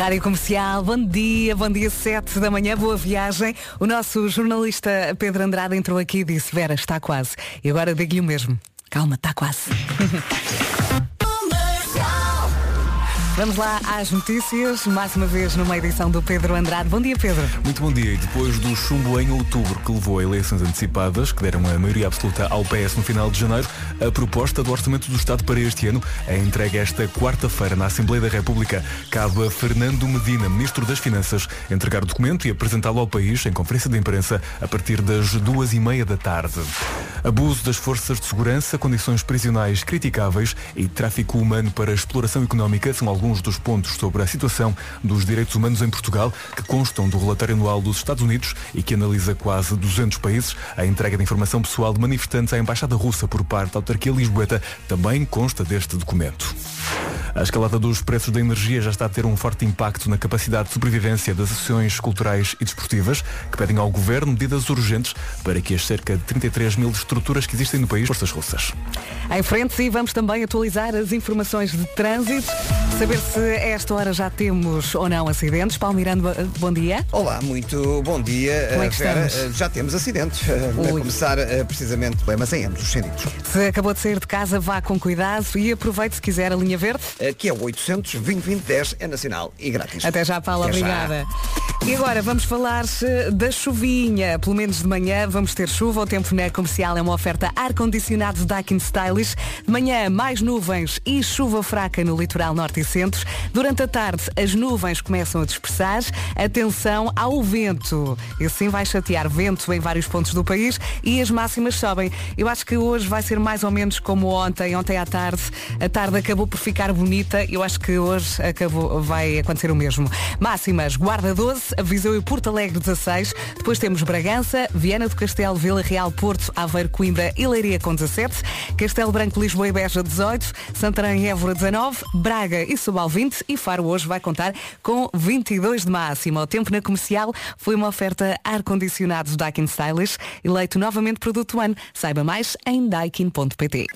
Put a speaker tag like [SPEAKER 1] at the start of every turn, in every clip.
[SPEAKER 1] Rádio Comercial, bom dia, bom dia 7 da manhã, boa viagem. O nosso jornalista Pedro Andrade entrou aqui e disse, Vera, está quase. E agora digo-lhe o mesmo. Calma, está quase. Vamos lá às notícias, mais uma vez numa edição do Pedro Andrade. Bom dia, Pedro.
[SPEAKER 2] Muito bom dia. E depois do chumbo em outubro que levou a eleições antecipadas, que deram a maioria absoluta ao PS no final de janeiro, a proposta do Orçamento do Estado para este ano é entregue esta quarta-feira na Assembleia da República. Cabe a Fernando Medina, Ministro das Finanças, entregar o documento e apresentá-lo ao país em conferência de imprensa a partir das duas e meia da tarde. Abuso das forças de segurança, condições prisionais criticáveis e tráfico humano para exploração económica são alguns dos pontos sobre a situação dos direitos humanos em Portugal que constam do relatório anual dos Estados Unidos e que analisa quase 200 países. A entrega de informação pessoal de manifestantes à Embaixada Russa por parte da autarquia lisboeta também consta deste documento. A escalada dos preços da energia já está a ter um forte impacto na capacidade de sobrevivência das associações culturais e desportivas, que pedem ao Governo medidas urgentes para que as cerca de 33 mil estruturas que existem no país forças russas.
[SPEAKER 1] Em frente, e vamos também atualizar as informações de trânsito, saber se a esta hora já temos ou não acidentes. Paulo Miranda, bom dia.
[SPEAKER 3] Olá, muito bom dia.
[SPEAKER 1] Como é que
[SPEAKER 3] Vera,
[SPEAKER 1] estamos?
[SPEAKER 3] já temos acidentes. A
[SPEAKER 1] Ui.
[SPEAKER 3] começar eh, precisamente problemas em ambos os sentidos.
[SPEAKER 1] Se acabou de sair de casa, vá com cuidado e aproveite se quiser a linha verde.
[SPEAKER 3] Eh, Que é o 800 2010 é nacional e grátis.
[SPEAKER 1] Até já, Paula,
[SPEAKER 3] Até já.
[SPEAKER 1] obrigada. E agora vamos falar eh, da chuvinha. Pelo menos de manhã vamos ter chuva. O tempo na comercial é uma oferta ar-condicionado Daikin Stylish. De manhã, mais nuvens e chuva fraca no litoral norte e centro. Durante a tarde, as nuvens começam a dispersar. Atenção ao vento. Esse sim vai chatear vento em vários pontos do país e as máximas sobem. Eu acho que hoje vai ser mais ou menos como ontem, ontem à tarde. A tarde acabou por ficar bonita. Eu acho que hoje acabou, vai acontecer o mesmo. Máximas, Guarda 12, Viseu e Porto Alegre 16. Depois temos Bragança, Viana do Castelo, Vila Real, Porto, Aveiro, Coimbra e Leiria com 17. Castelo Branco, Lisboa e Beja 18. Santarém e Évora 19. Braga e Sobal 20. E Faro hoje vai contar com 22 de máxima. O tempo na comercial foi uma oferta ar-condicionado Daikin Stylish, eleito novamente produto ano. Saiba mais em daikin.pt.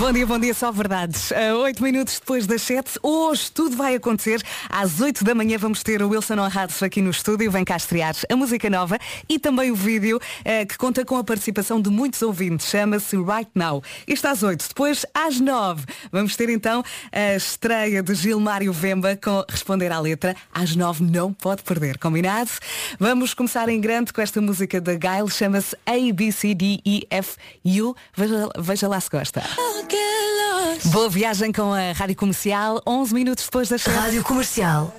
[SPEAKER 1] Bom dia, bom dia, só verdades. A 8 minutos depois das 7, hoje tudo vai acontecer. Às 8 da manhã vamos ter o Wilson Honrados aqui no estúdio, vem cá estrear a música nova e também o vídeo eh, que conta com a participação de muitos ouvintes. Chama-se Right Now. Isto às 8. Depois, às 9, vamos ter então a estreia de Gilmário Vemba com Responder à Letra. Às 9 não pode perder, combinado? Vamos começar em grande com esta música da Gail, chama-se A, B, C, D, E, F, U. Veja, veja lá se gosta. Boa viagem com a Rádio Comercial, 11 minutos depois das 7.
[SPEAKER 4] Rádio Comercial.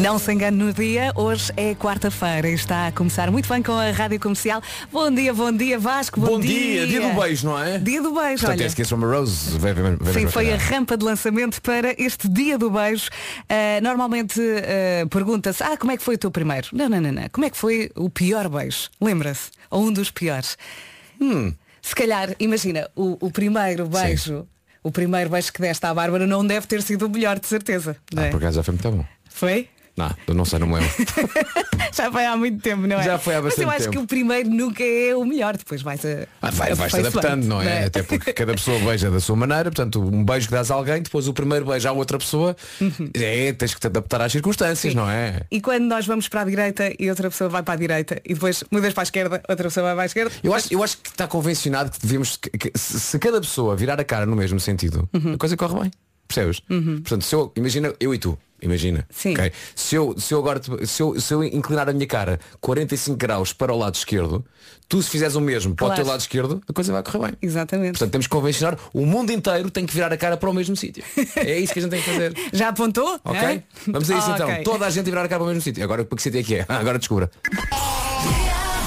[SPEAKER 1] Não se engane no dia, hoje é quarta-feira e está a começar muito bem com a Rádio Comercial. Bom dia, bom dia Vasco, bom,
[SPEAKER 5] Bom dia, dia do beijo, não é?
[SPEAKER 1] Dia do beijo,
[SPEAKER 5] Portanto,
[SPEAKER 1] olha.
[SPEAKER 5] é from a Rose. Vai- vai- vai-
[SPEAKER 1] Sim, foi a rampa de lançamento para este dia do beijo. Ah, normalmente ah, pergunta-se, ah, como é que foi o teu primeiro? Não, não, não, não. Como é que foi o pior beijo? Lembra-se? Ou um dos piores?
[SPEAKER 5] Hum.
[SPEAKER 1] Se calhar, imagina, o, o primeiro beijo, o primeiro beijo que deste à Bárbara não deve ter sido o melhor, de certeza. não
[SPEAKER 5] Ah,
[SPEAKER 1] é?
[SPEAKER 5] por acaso já foi muito bom.
[SPEAKER 1] Foi?
[SPEAKER 5] Não, não sei, não me lembro.
[SPEAKER 1] Já foi há muito tempo, não é?
[SPEAKER 5] Já foi há
[SPEAKER 1] Mas eu
[SPEAKER 5] bastante
[SPEAKER 1] acho que
[SPEAKER 5] tempo.
[SPEAKER 1] o primeiro nunca é o melhor, depois vais a.
[SPEAKER 5] Ah, vai, vais-te adaptando, não é? Até porque cada pessoa beija da sua maneira, portanto, um beijo que dás a alguém, depois o primeiro beijo à outra pessoa, é, tens que te adaptar às circunstâncias, não é?
[SPEAKER 1] E quando nós vamos para a direita e outra pessoa vai para a direita e depois mudas para a esquerda, outra pessoa vai para a esquerda.
[SPEAKER 5] Eu acho, eu acho que está convencionado que devemos, que- que se se cada pessoa virar a cara no mesmo sentido, a coisa corre bem. Percebes? Portanto, se eu, imagina eu e tu, imagina.
[SPEAKER 1] Sim.
[SPEAKER 5] ok? Se, eu, se eu agora te- se eu, se eu inclinar a minha cara 45 graus para o lado esquerdo, tu se fizeres o mesmo para o
[SPEAKER 1] Claro.
[SPEAKER 5] teu lado esquerdo, a coisa vai correr bem.
[SPEAKER 1] Exatamente.
[SPEAKER 5] Portanto, temos que convencionar o mundo inteiro tem que virar a cara para o mesmo sítio. É isso que a gente tem que fazer.
[SPEAKER 1] Já apontou?
[SPEAKER 5] Ok?
[SPEAKER 1] É?
[SPEAKER 5] Vamos a isso
[SPEAKER 1] Ah,
[SPEAKER 5] então.
[SPEAKER 1] ok.
[SPEAKER 5] Toda a gente virar a cara para o mesmo sítio. Agora para que sítio é que é? Agora descubra.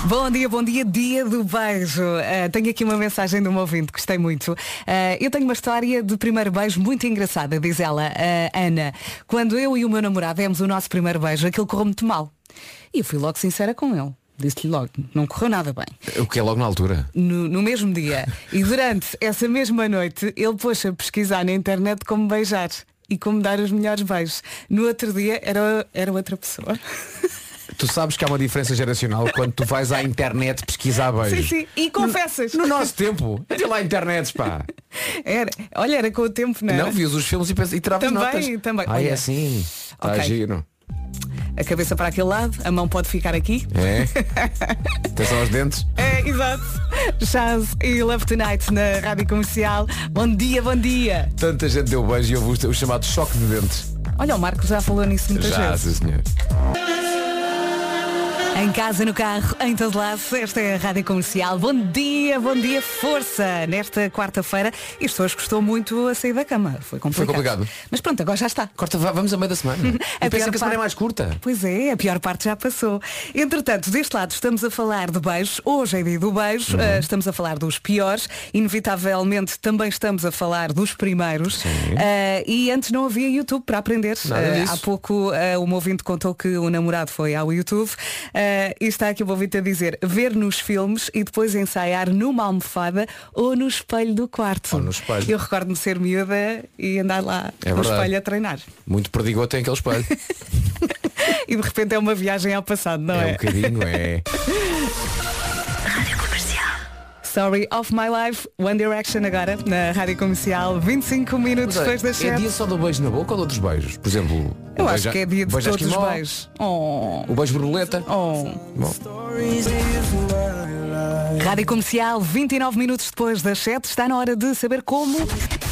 [SPEAKER 1] Bom dia, bom dia, dia do beijo. Ah, tenho aqui uma mensagem de uma ouvinte, gostei muito. Ah, eu tenho uma história de primeiro beijo muito engraçada, diz ela, a Ana. Quando eu e o meu namorado demos o nosso primeiro beijo, aquilo correu muito mal. E eu fui logo sincera com ele. Disse-lhe logo, não correu nada bem.
[SPEAKER 5] O que é logo na altura?
[SPEAKER 1] No, no mesmo dia. E durante essa mesma noite, ele pôs a pesquisar na internet como beijar e como dar os melhores beijos. No outro dia era, era outra pessoa.
[SPEAKER 5] Tu sabes que há uma diferença geracional quando tu vais à internet pesquisar beijos.
[SPEAKER 1] Sim, sim. E confessas.
[SPEAKER 5] No nosso tempo, até lá internet, pá.
[SPEAKER 1] Era. Olha, era com o tempo, não era?
[SPEAKER 5] Não, vias os filmes e, pens- e tiravas
[SPEAKER 1] Também,
[SPEAKER 5] notas.
[SPEAKER 1] também.
[SPEAKER 5] Ah, é assim. Está
[SPEAKER 1] Ok.
[SPEAKER 5] giro.
[SPEAKER 1] A cabeça para aquele lado, a mão pode ficar aqui.
[SPEAKER 5] É? Atenção aos dentes.
[SPEAKER 1] É, exato. Chaz e Love Tonight na Rádio Comercial. Bom dia, bom dia.
[SPEAKER 5] Tanta gente deu beijo e houve o, chamado choque de dentes.
[SPEAKER 1] Olha, o Marco já falou nisso muitas
[SPEAKER 5] Já,
[SPEAKER 1] vezes.
[SPEAKER 5] sim, senhor.
[SPEAKER 1] Em casa, no carro, em todo lado, esta é a Rádio Comercial. Bom dia, bom dia, força! Nesta quarta-feira, isto hoje custou muito a sair da cama. Foi complicado.
[SPEAKER 5] complicado.
[SPEAKER 1] Mas pronto, agora já está.
[SPEAKER 5] Corta, vamos a meio da semana.
[SPEAKER 1] A
[SPEAKER 5] Eu pensei que a semana é mais curta.
[SPEAKER 1] Pois é, a pior parte já passou. Entretanto, deste lado estamos a falar de beijos. Hoje é dia do beijo.
[SPEAKER 5] Uhum.
[SPEAKER 1] eh, estamos a falar dos piores. Inevitavelmente também estamos a falar dos primeiros. Eh, e antes não havia YouTube para aprender.
[SPEAKER 5] Disso.
[SPEAKER 1] há pouco uh, o meu ouvinte contou que o namorado foi ao YouTube. Eh, e está aqui o ouvinte a dizer ver nos filmes e depois ensaiar numa almofada ou no espelho do quarto.
[SPEAKER 5] Ou no espelho.
[SPEAKER 1] Eu recordo-me ser miúda e andar lá
[SPEAKER 5] É
[SPEAKER 1] no
[SPEAKER 5] verdade.
[SPEAKER 1] espelho a treinar.
[SPEAKER 5] Muito perdigoto tem aquele espelho.
[SPEAKER 1] E de repente é uma viagem ao passado, não
[SPEAKER 5] É um
[SPEAKER 1] é?
[SPEAKER 5] bocadinho, é.
[SPEAKER 1] Story of My Life, One Direction agora, na Rádio Comercial, 25 minutos
[SPEAKER 5] Mas,
[SPEAKER 1] depois das
[SPEAKER 5] é
[SPEAKER 1] 7.
[SPEAKER 5] dia só do beijo na boca ou de outros beijos? Por exemplo,
[SPEAKER 1] Eu
[SPEAKER 5] o
[SPEAKER 1] acho
[SPEAKER 5] beijo-
[SPEAKER 1] que é dia de todos os beijos. Oh,
[SPEAKER 5] O beijo borboleta.
[SPEAKER 1] oh.
[SPEAKER 5] Bom,
[SPEAKER 1] Rádio Comercial, 29 minutos depois das 7, está na hora de saber como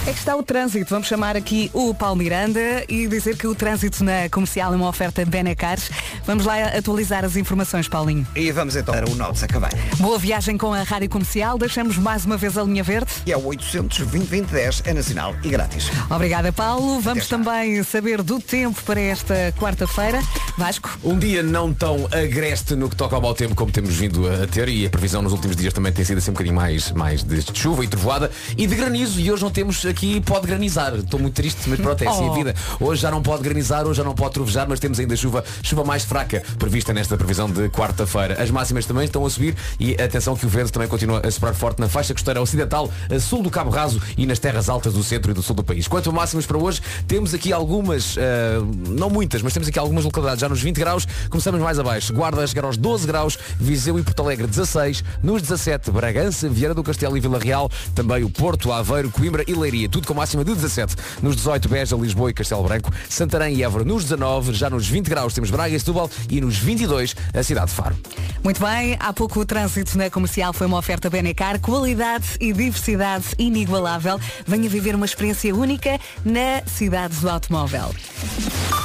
[SPEAKER 1] é que está o trânsito. Vamos chamar aqui o Paulo Miranda e dizer que o trânsito na comercial é uma oferta Benacares. Vamos lá atualizar as informações, Paulinho.
[SPEAKER 3] E vamos então para o Norte Sacavém.
[SPEAKER 1] Boa viagem com a Rádio Comercial. Deixamos mais uma vez a linha verde.
[SPEAKER 3] E é o 800 2010 é nacional e grátis.
[SPEAKER 1] Obrigada, Paulo. Vamos também saber do tempo para esta quarta-feira. Vasco.
[SPEAKER 5] Um dia não tão agreste no que toca ao mau tempo como temos vindo a ter e a previsão nos últimos dias também tem sido assim um bocadinho mais, mais de chuva e trovoada e de granizo e hoje não temos aqui pode granizar. Estou muito triste, mas pronto, é assim
[SPEAKER 1] Oh.
[SPEAKER 5] a vida. Hoje já não pode granizar, hoje já não pode trovejar, mas temos ainda chuva, chuva mais fraca prevista nesta previsão de quarta-feira. As máximas também estão a subir e atenção que o vento também continua a soprar forte na faixa costeira ocidental, a sul do Cabo Raso e nas terras altas do centro e do sul do país. Quanto a máximas para hoje, temos aqui algumas, ah, não muitas, mas temos aqui algumas localidades já nos 20 graus. Começamos mais abaixo. Guarda a chegar aos 12 graus, Viseu e Porto Alegre 16, nos 17 Bragança, Vieira do Castelo e Vila Real, também o Porto, Aveiro, Coimbra e Leiria, tudo com máxima de 17. Nos 18 Beja, Lisboa e Castelo Branco, Santarém e Évora nos 19, já nos 20 graus temos Braga e Setúbal e nos 22 a cidade de Faro.
[SPEAKER 1] Muito bem, há pouco o trânsito na comercial foi uma oferta Benecar, qualidade e diversidade inigualável. Venha viver uma experiência única na cidade do automóvel.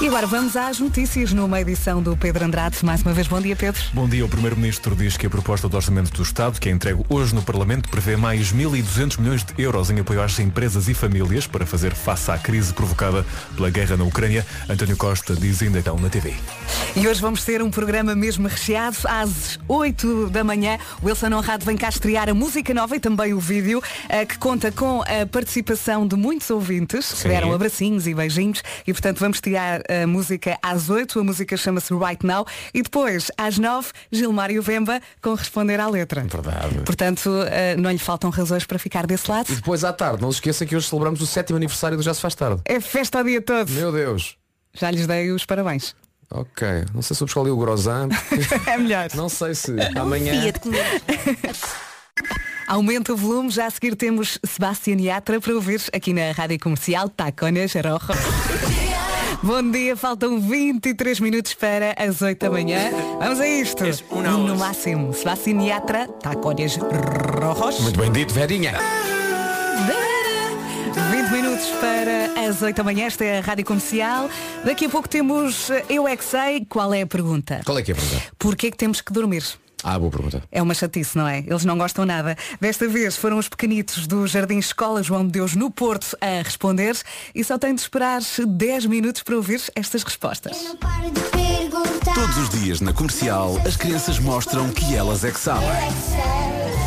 [SPEAKER 1] E agora vamos às notícias numa edição do Pedro Andrade. Mais uma vez, bom dia, Pedro.
[SPEAKER 2] Bom dia. O Primeiro-Ministro diz que a proposta do Orçamento do Estado, que é entregue hoje no Parlamento, prevê mais 1.200 milhões de euros em apoio às empresas e famílias para fazer face à crise provocada pela guerra na Ucrânia. António Costa diz ainda então na TV.
[SPEAKER 1] E hoje vamos ter um programa mesmo recheado às 8 da manhã. O Wilson Honrado vem cá estrear a música nova e também o vídeo, eh, que conta com a participação de muitos ouvintes, que deram abracinhos e beijinhos. E portanto vamos tirar a música às 8. A música chama-se Right Now. E depois, às 9, Gilmário Vemba com responder à letra.
[SPEAKER 5] Verdade.
[SPEAKER 1] Portanto, eh, não lhe faltam razões para ficar desse lado.
[SPEAKER 5] E depois à tarde, não se esqueça que hoje celebramos o sétimo aniversário do Já se faz tarde.
[SPEAKER 1] É festa o dia todo.
[SPEAKER 5] Meu Deus.
[SPEAKER 1] Já lhes dei os parabéns.
[SPEAKER 5] Ok, não sei se eu escolhi o Grosam.
[SPEAKER 1] É melhor.
[SPEAKER 5] Não sei se amanhã.
[SPEAKER 1] Aumenta o volume, já a seguir temos Sebastián Yatra para ouvir aqui na Rádio Comercial Tacones Rojo. Bom dia, faltam 23 minutos para as 8 da manhã. Vamos a isto. No máximo, Sebastián Yatra, Tacones Rojos.
[SPEAKER 5] Muito bem dito, Verinha.
[SPEAKER 1] 20 minutos para as 8 da manhã, esta é a Rádio Comercial. Daqui a pouco temos eh, Eu é que sei. Qual é a pergunta?
[SPEAKER 5] Qual é que é a pergunta?
[SPEAKER 1] Porquê que temos que dormir?
[SPEAKER 5] Ah, boa pergunta.
[SPEAKER 1] É uma chatice, não é? Eles não gostam nada. Desta vez foram os pequenitos do Jardim Escola João de Deus no Porto a responder e só tem de esperar 10 minutos para ouvir estas respostas.
[SPEAKER 4] Não paro de perguntar.
[SPEAKER 6] Todos os dias na comercial, as crianças mostram que elas é que sabem.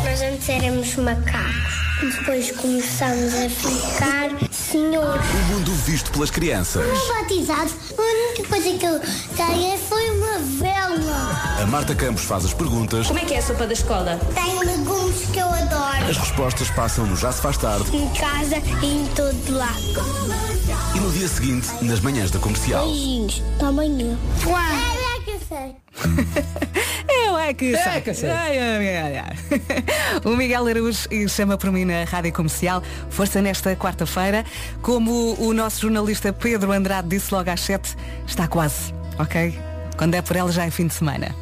[SPEAKER 4] Nós antes éramos macacos. Depois começámos a ficar senhores.
[SPEAKER 6] O mundo visto pelas crianças.
[SPEAKER 4] Batizados, a única coisa que eu ganhei foi uma vela.
[SPEAKER 6] A Marta Campos faz as perguntas,
[SPEAKER 7] Como é que é a sopa da escola?
[SPEAKER 4] Tem legumes que eu adoro.
[SPEAKER 6] as respostas passam no Já se faz tarde
[SPEAKER 4] Em casa e em todo lado.
[SPEAKER 6] e no dia seguinte, nas manhãs da comercial.
[SPEAKER 4] Beijinhos. Até amanhã. Uau. É que eu sei.
[SPEAKER 1] Eu é que sei.
[SPEAKER 5] É que sei.
[SPEAKER 1] Ai, ai, ai. O Miguel Araújo e chama por mim na Rádio Comercial. Força nesta quarta-feira. Como o nosso jornalista Pedro Andrade disse logo às 7, está quase, ok? Quando é por ela já é fim de semana.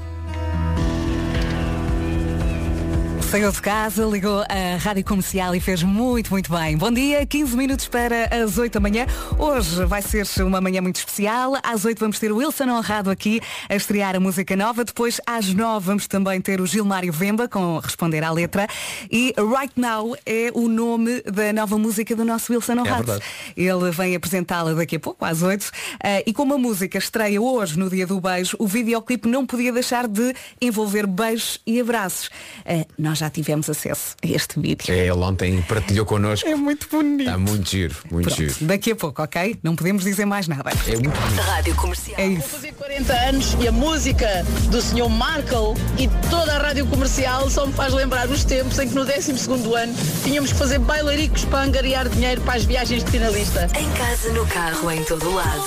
[SPEAKER 1] Saiu de casa, ligou a rádio comercial e fez muito, muito bem. Bom dia, 15 minutos para as 8 da manhã. Hoje vai ser uma manhã muito especial. Às 8 vamos ter o Wilson Honrado aqui a estrear a música nova. Depois, às 9, vamos também ter o Gilmário Vemba com responder à letra. E Right Now é o nome da nova música do nosso Wilson Honrado.
[SPEAKER 5] verdade.
[SPEAKER 1] Ele vem apresentá-la daqui a pouco, às 8. Eh, e como a música estreia hoje, no dia do beijo, o videoclipe não podia deixar de envolver beijos e abraços. Eh, nós já tivemos acesso a este vídeo.
[SPEAKER 5] É, ele ontem partilhou connosco.
[SPEAKER 1] É muito bonito.
[SPEAKER 5] Está muito giro, muito
[SPEAKER 1] Pronto,
[SPEAKER 5] giro.
[SPEAKER 1] daqui a pouco, ok? Não podemos dizer mais nada.
[SPEAKER 5] É muito bonito.
[SPEAKER 7] Rádio Comercial.
[SPEAKER 1] É isso.
[SPEAKER 8] fazer 40 anos e a música do Sr. Markle e toda a rádio comercial só me faz lembrar os tempos em que no 12 ano tínhamos que fazer bailaricos para angariar dinheiro para as viagens de finalista.
[SPEAKER 7] Em casa, no carro, em todo lado.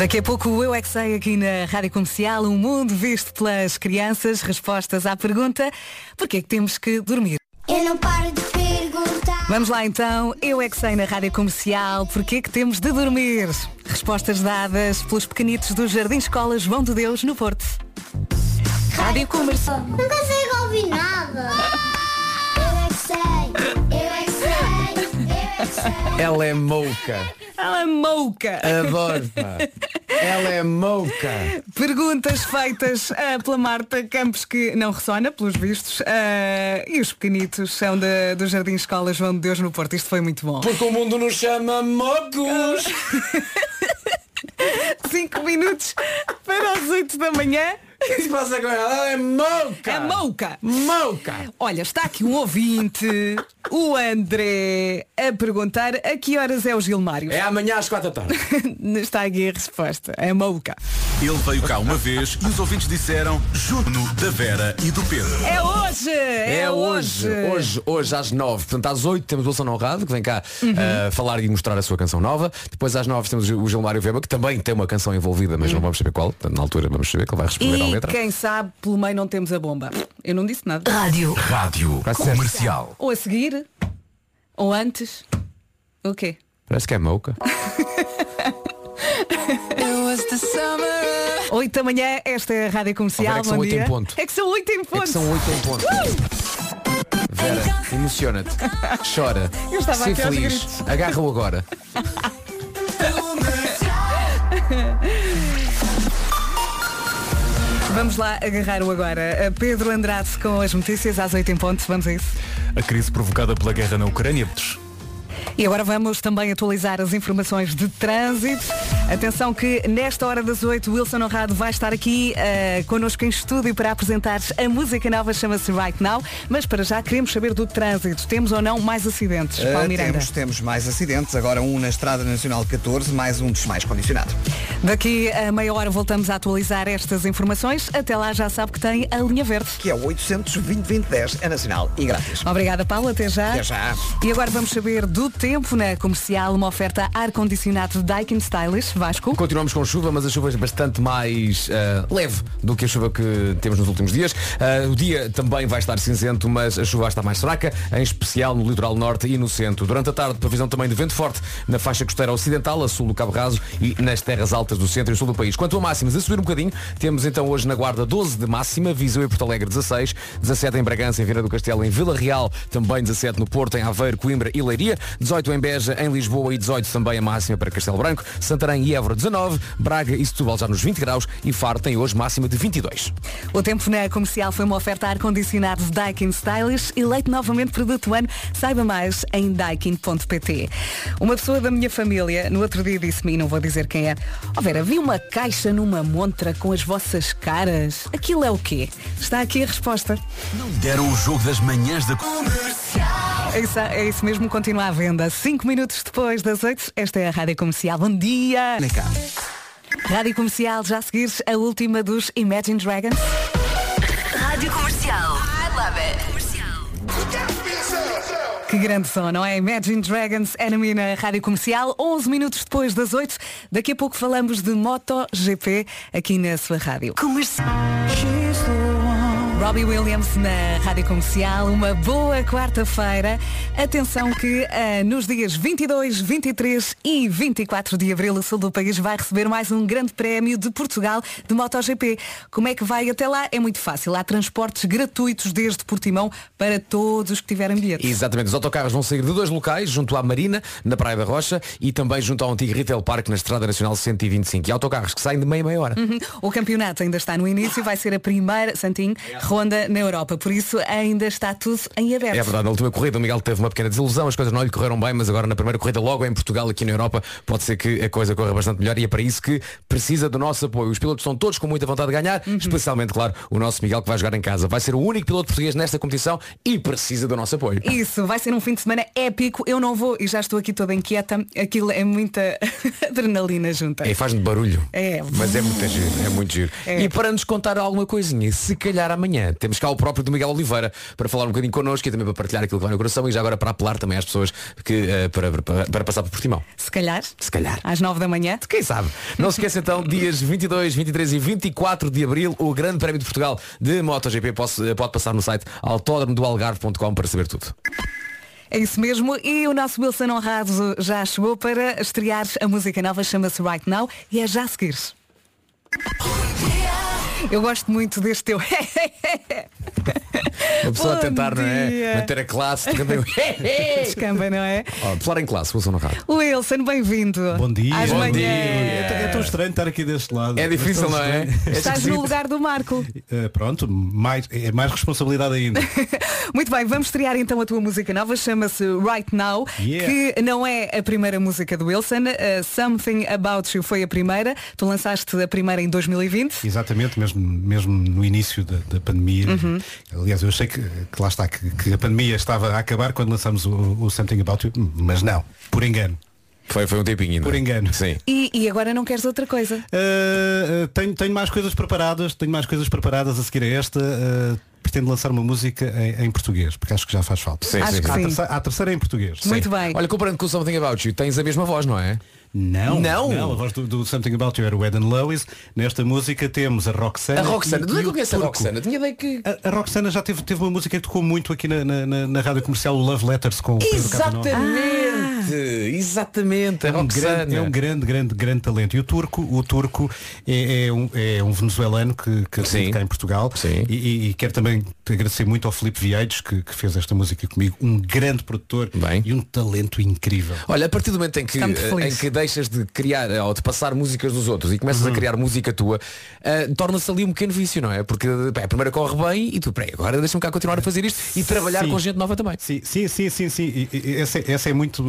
[SPEAKER 1] Daqui a pouco o Eu É Que Sei aqui na Rádio Comercial, um mundo visto pelas crianças, respostas à pergunta, porquê é que temos que dormir?
[SPEAKER 4] Eu não paro de perguntar.
[SPEAKER 1] Vamos lá então, Eu É Que Sei na Rádio Comercial, porquê é que temos de dormir? Respostas dadas pelos pequenitos do Jardim Escola João de Deus, no Porto. Rádio Comercial.
[SPEAKER 4] Não consigo ouvir nada.
[SPEAKER 5] Ela é mouca.
[SPEAKER 1] Ela é mouca.
[SPEAKER 5] Adoro, pá. Ela é mouca.
[SPEAKER 1] Perguntas feitas ah, pela Marta Campos que não ressona, pelos vistos. Ah, e os pequenitos são da- do Jardim Escola João de Deus no Porto. Isto foi muito bom.
[SPEAKER 5] Porque o mundo nos chama mocos.
[SPEAKER 1] Cinco minutos para as 8 da manhã.
[SPEAKER 5] O que se passa com ela? Ela é mouca.
[SPEAKER 1] É mouca.
[SPEAKER 5] Mouca.
[SPEAKER 1] Olha, está aqui um ouvinte, o André, a perguntar a que horas é o Gilmário.
[SPEAKER 5] É amanhã às quatro da tarde.
[SPEAKER 1] Está aqui a resposta. É mouca.
[SPEAKER 6] Ele veio cá uma vez e os ouvintes disseram Juno, da Vera e do Pedro.
[SPEAKER 1] É hoje! É,
[SPEAKER 5] É hoje, hoje, hoje às nove. Portanto, às oito temos o Wilson Honrado, que vem cá
[SPEAKER 1] Uhum.
[SPEAKER 5] uh, falar e mostrar a sua canção nova. Depois às nove temos o Gilmário Weber, que também tem uma canção envolvida, mas não vamos saber qual. Portanto, na altura vamos saber que ele vai responder
[SPEAKER 1] Uhum. E
[SPEAKER 5] letra.
[SPEAKER 1] quem sabe, pelo meio não temos a bomba. Eu não disse nada.
[SPEAKER 7] Rádio.
[SPEAKER 6] Rádio Comercial.
[SPEAKER 1] Ou a seguir, ou antes. O quê?
[SPEAKER 5] Parece que é mouca.
[SPEAKER 1] 8 da manhã, esta é a Rádio Comercial.
[SPEAKER 5] Oh, é que são
[SPEAKER 1] Bom
[SPEAKER 5] oito
[SPEAKER 1] dia.
[SPEAKER 5] em ponto.
[SPEAKER 1] É que são 8 em
[SPEAKER 5] É
[SPEAKER 1] ponto.
[SPEAKER 5] que são oito em ponto. Vera, emociona-te. Chora.
[SPEAKER 1] Eu estava
[SPEAKER 5] Ser feliz. Agarra-o agora.
[SPEAKER 1] Vamos lá agarrar o agora. A Pedro Andrade com as notícias às 8 em ponto. Vamos a isso.
[SPEAKER 2] A crise provocada pela guerra na Ucrânia.
[SPEAKER 1] E agora vamos também atualizar as informações de trânsito. Atenção que nesta hora das 8 Wilson Honrado vai estar aqui uh, connosco em estúdio para apresentar a música nova, chama-se Right Now. Mas para já queremos saber do trânsito. Temos ou não mais acidentes?
[SPEAKER 3] Uh,
[SPEAKER 1] Paulo Miranda.
[SPEAKER 3] temos, temos mais acidentes, agora um na Estrada Nacional 14, mais um dos mais condicionado.
[SPEAKER 1] Daqui a meia hora voltamos a atualizar estas informações. Até lá já sabe que tem a linha verde.
[SPEAKER 3] Que é o 820 é nacional e grátis.
[SPEAKER 1] Obrigada, Paulo. Até já.
[SPEAKER 3] Até já.
[SPEAKER 1] E agora vamos saber do tempo na comercial, uma oferta ar-condicionado Daikin Stylish. Vasco.
[SPEAKER 5] Continuamos com chuva, mas a chuva é bastante mais ah, leve do que a chuva que temos nos últimos dias. Ah, o dia também vai estar cinzento, mas a chuva estar mais fraca, em especial no litoral norte e no centro. Durante a tarde, previsão também de vento forte na faixa costeira ocidental, a sul do Cabo Raso e nas terras altas do centro e sul do país. Quanto a máximas, a subir um bocadinho, temos então hoje na Guarda 12 de máxima, Viseu e Porto Alegre 16, 17 em Bragança, em Viana do Castelo, em Vila Real, também 17 no Porto, em Aveiro, Coimbra e Leiria, 18 em Beja, em Lisboa e 18 também a máxima para Castelo Branco, Santarém e Évora 19, Braga e Setúbal já nos 20 graus e Faro tem hoje máxima de 22.
[SPEAKER 1] O tempo na comercial foi uma oferta ar-condicionado de Daikin Stylish e leite novamente produto ano. Saiba mais em daikin.pt. Uma pessoa da minha família no outro dia disse-me, e não vou dizer quem é, ó Vera, vi uma caixa numa montra com as vossas caras. Aquilo é o quê? Está aqui a resposta.
[SPEAKER 6] Deram o jogo das manhãs da
[SPEAKER 1] É isso, é isso mesmo, continua à venda. Cinco minutos depois das oito, esta é a Rádio Comercial. Bom dia! Rádio Comercial, já a seguir a última dos Imagine Dragons.
[SPEAKER 7] Rádio Comercial. I love it. Comercial.
[SPEAKER 1] Que grande som, não é? Imagine Dragons, Enemy na Rádio Comercial, 11 minutos depois das 8. Daqui a pouco falamos de MotoGP aqui na sua rádio. Robbie Williams na Rádio Comercial, uma boa quarta-feira. Atenção que ah, nos dias 22, 23 e 24 de abril o sul do país vai receber mais um grande prémio de Portugal de MotoGP. Como é que vai até lá? É muito fácil. Há transportes gratuitos desde Portimão para todos os que tiverem bilhete.
[SPEAKER 5] Exatamente, os autocarros vão sair de dois locais, junto à Marina, na Praia da Rocha, e também junto ao antigo Retail Park, na Estrada Nacional 125. E autocarros que saem de meia, meia hora.
[SPEAKER 1] Uhum. O campeonato ainda está no início, vai ser a primeira, Santinho, ronda na Europa. Por isso ainda está tudo em aberto.
[SPEAKER 5] É verdade, na última corrida o Miguel teve uma pequena desilusão, as coisas não lhe correram bem, mas agora na primeira corrida, logo em Portugal, aqui na Europa, pode ser que a coisa corra bastante melhor e é para isso que precisa do nosso apoio. Os pilotos estão todos com muita vontade de ganhar, especialmente, claro, o nosso Miguel que vai jogar em casa. Vai ser o único piloto português nesta competição e precisa do nosso apoio.
[SPEAKER 1] Isso, vai ser um fim de semana épico. Eu não vou e já estou aqui toda inquieta. Aquilo é muita adrenalina junta.
[SPEAKER 5] É, faz-me barulho.
[SPEAKER 1] É.
[SPEAKER 5] Mas é muito giro, é muito giro.
[SPEAKER 1] É.
[SPEAKER 5] E para nos contar alguma coisinha, se calhar amanhã, temos cá o próprio do Miguel Oliveira para falar um bocadinho connosco e também para partilhar aquilo que vai no coração e já agora para apelar também às pessoas que, eh, para, para, para passar por Portimão.
[SPEAKER 1] Se calhar,
[SPEAKER 5] Se calhar.
[SPEAKER 1] às 9 da manhã.
[SPEAKER 5] Quem sabe? Não se esqueça então, dias 22, 23 e 24 de Abril, o Grande Prémio de Portugal de MotoGP pode, pode passar no site autódromodoalgarve.com para saber tudo.
[SPEAKER 1] É isso mesmo. E o nosso Wilson Honrado já chegou para estrear a música nova, chama-se Right Now e é já a seguir. Eu gosto muito deste teu.
[SPEAKER 5] Uma pessoa a
[SPEAKER 1] Bom
[SPEAKER 5] tentar, não é?
[SPEAKER 1] dia.
[SPEAKER 5] Manter a classe, também.
[SPEAKER 1] Descamba, não é?
[SPEAKER 5] oh, falar em classe, Wilson Honrado.
[SPEAKER 1] Wilson, bem-vindo.
[SPEAKER 9] Bom dia.
[SPEAKER 1] Às
[SPEAKER 9] Bom
[SPEAKER 1] manhãs.
[SPEAKER 9] dia. É, tão- é tão estranho estar aqui deste lado.
[SPEAKER 5] É difícil, não é? É
[SPEAKER 1] Estás no lugar do Marco.
[SPEAKER 9] Eh, pronto, mais, é mais responsabilidade ainda.
[SPEAKER 1] Muito bem, vamos estrear então a tua música nova, chama-se Right Now,
[SPEAKER 9] Yeah.
[SPEAKER 1] que não é a primeira música do Wilson, uh, Something About You foi a primeira, tu lançaste a primeira em 2020.
[SPEAKER 9] Exatamente, mesmo, mesmo no início da, da pandemia.
[SPEAKER 1] Uhum.
[SPEAKER 9] Aliás, eu achei que, que lá está, que, que a pandemia estava a acabar quando lançamos o, o Something About You, mas não, por engano.
[SPEAKER 5] Foi, foi um tempinho ainda.
[SPEAKER 9] Por engano.
[SPEAKER 5] Sim.
[SPEAKER 1] E, e agora não queres outra coisa?
[SPEAKER 9] Uh, tenho, tenho mais coisas preparadas, tenho mais coisas preparadas a seguir a esta. uh, pretendo lançar uma música em, em português, porque acho que já faz falta.
[SPEAKER 5] Sim,
[SPEAKER 1] Acho
[SPEAKER 5] sim,
[SPEAKER 1] que
[SPEAKER 5] sim.
[SPEAKER 9] Há a terceira, a terceira em português.
[SPEAKER 1] Muito
[SPEAKER 5] Sim.
[SPEAKER 1] bem.
[SPEAKER 5] Olha, comparando com o Something About You, tens a mesma voz, não é?
[SPEAKER 9] Não,
[SPEAKER 5] Não?
[SPEAKER 9] a voz do, do Something About You era o Eden Lois. Nesta música temos a Roxana.
[SPEAKER 5] A Roxana, de onde é que eu conheço a. Roxana? Tinha ideia que.
[SPEAKER 9] A, a Roxana já teve, teve uma música que tocou muito aqui na, na, na- na rádio comercial, o Love Letters com o Pedro Capanova.
[SPEAKER 5] Exatamente! Exatamente, a
[SPEAKER 9] É um,
[SPEAKER 5] Roxana.
[SPEAKER 9] grande, é um grande, grande, grande talento. E o turco, o turco é, é um, é um venezuelano que, que
[SPEAKER 5] Sim.
[SPEAKER 9] cá em Portugal.
[SPEAKER 5] Sim.
[SPEAKER 9] E, e- e quero também agradecer muito ao Filipe Vieiros, que, que fez esta música comigo. Um grande produtor
[SPEAKER 5] Bem.
[SPEAKER 9] e um talento incrível.
[SPEAKER 5] Olha, a partir do momento que, em que deixas de criar eh, ou de passar músicas dos outros e começas
[SPEAKER 9] Uhum.
[SPEAKER 5] a criar música tua, eh, torna-se ali um pequeno vício, não é? Porque pá, a primeira corre bem e tu, peraí, agora deixa-me cá continuar a fazer isto e trabalhar
[SPEAKER 9] Sim.
[SPEAKER 5] com gente nova também.
[SPEAKER 9] Sim, sim, sim, sim, sim. Essa, é- essa é muito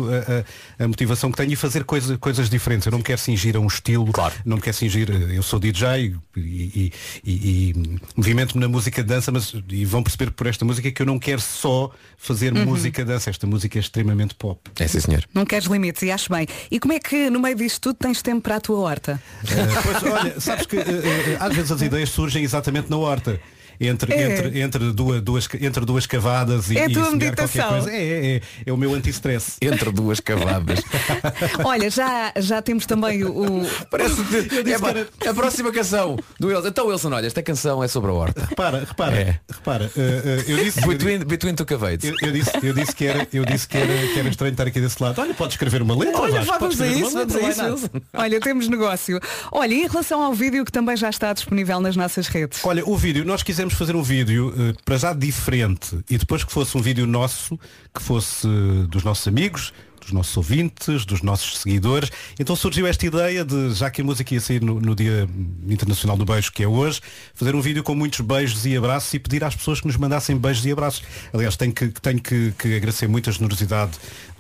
[SPEAKER 9] a, a- motivação que tenho e fazer coisa, coisas diferentes. Eu não me quero cingir a um estilo,
[SPEAKER 5] Claro.
[SPEAKER 9] não me quero cingir, eh, eu sou DJ e, e, e, e movimento-me na música de dança, mas e vão perceber por esta música que eu não quero só fazer
[SPEAKER 1] Uhum.
[SPEAKER 9] música de dança. Esta música é extremamente pop.
[SPEAKER 5] É sim, senhor.
[SPEAKER 1] Não queres limites e acho bem. E como é que no meio disto tudo tens tempo para a tua horta?
[SPEAKER 9] Eh, pois, olha, sabes que eh, às vezes as ideias surgem exatamente na horta. Entre,
[SPEAKER 1] É.
[SPEAKER 9] entre, entre, duas, duas, entre duas cavadas e,
[SPEAKER 1] É a
[SPEAKER 9] e
[SPEAKER 1] tua meditação.
[SPEAKER 9] coisa. É, é, é, é o meu anti-stress.
[SPEAKER 5] Entre duas cavadas.
[SPEAKER 1] Olha, já, já temos também o.
[SPEAKER 5] Parece que é, pá, a próxima canção do Wilson. Então Wilson, olha, esta canção é sobre a horta.
[SPEAKER 9] Repara, repara,
[SPEAKER 5] É.
[SPEAKER 9] repara. eh, eh, eu disse.
[SPEAKER 5] Between, between two cavates.
[SPEAKER 9] Eu, eu disse, eu disse que era, eu disse que era, que era estranho estar aqui desse lado. Olha, pode escrever uma letra.
[SPEAKER 5] Olha,
[SPEAKER 9] Vasco,
[SPEAKER 5] vamos a isso, vamos a isso? Wilson.
[SPEAKER 1] Olha, temos negócio. Olha, e em relação ao vídeo que também já está disponível nas nossas redes.
[SPEAKER 9] Olha, o vídeo, nós quisemos fazer um vídeo eh, para já diferente e depois que fosse um vídeo nosso, que fosse eh, dos nossos amigos, dos nossos ouvintes, dos nossos seguidores. Então surgiu esta ideia de, já que a música ia sair no, no Dia Internacional do Beijo, que é hoje, fazer um vídeo com muitos beijos e abraços e pedir às pessoas que nos mandassem beijos e abraços. Aliás, tenho que, tenho que, que agradecer muito a generosidade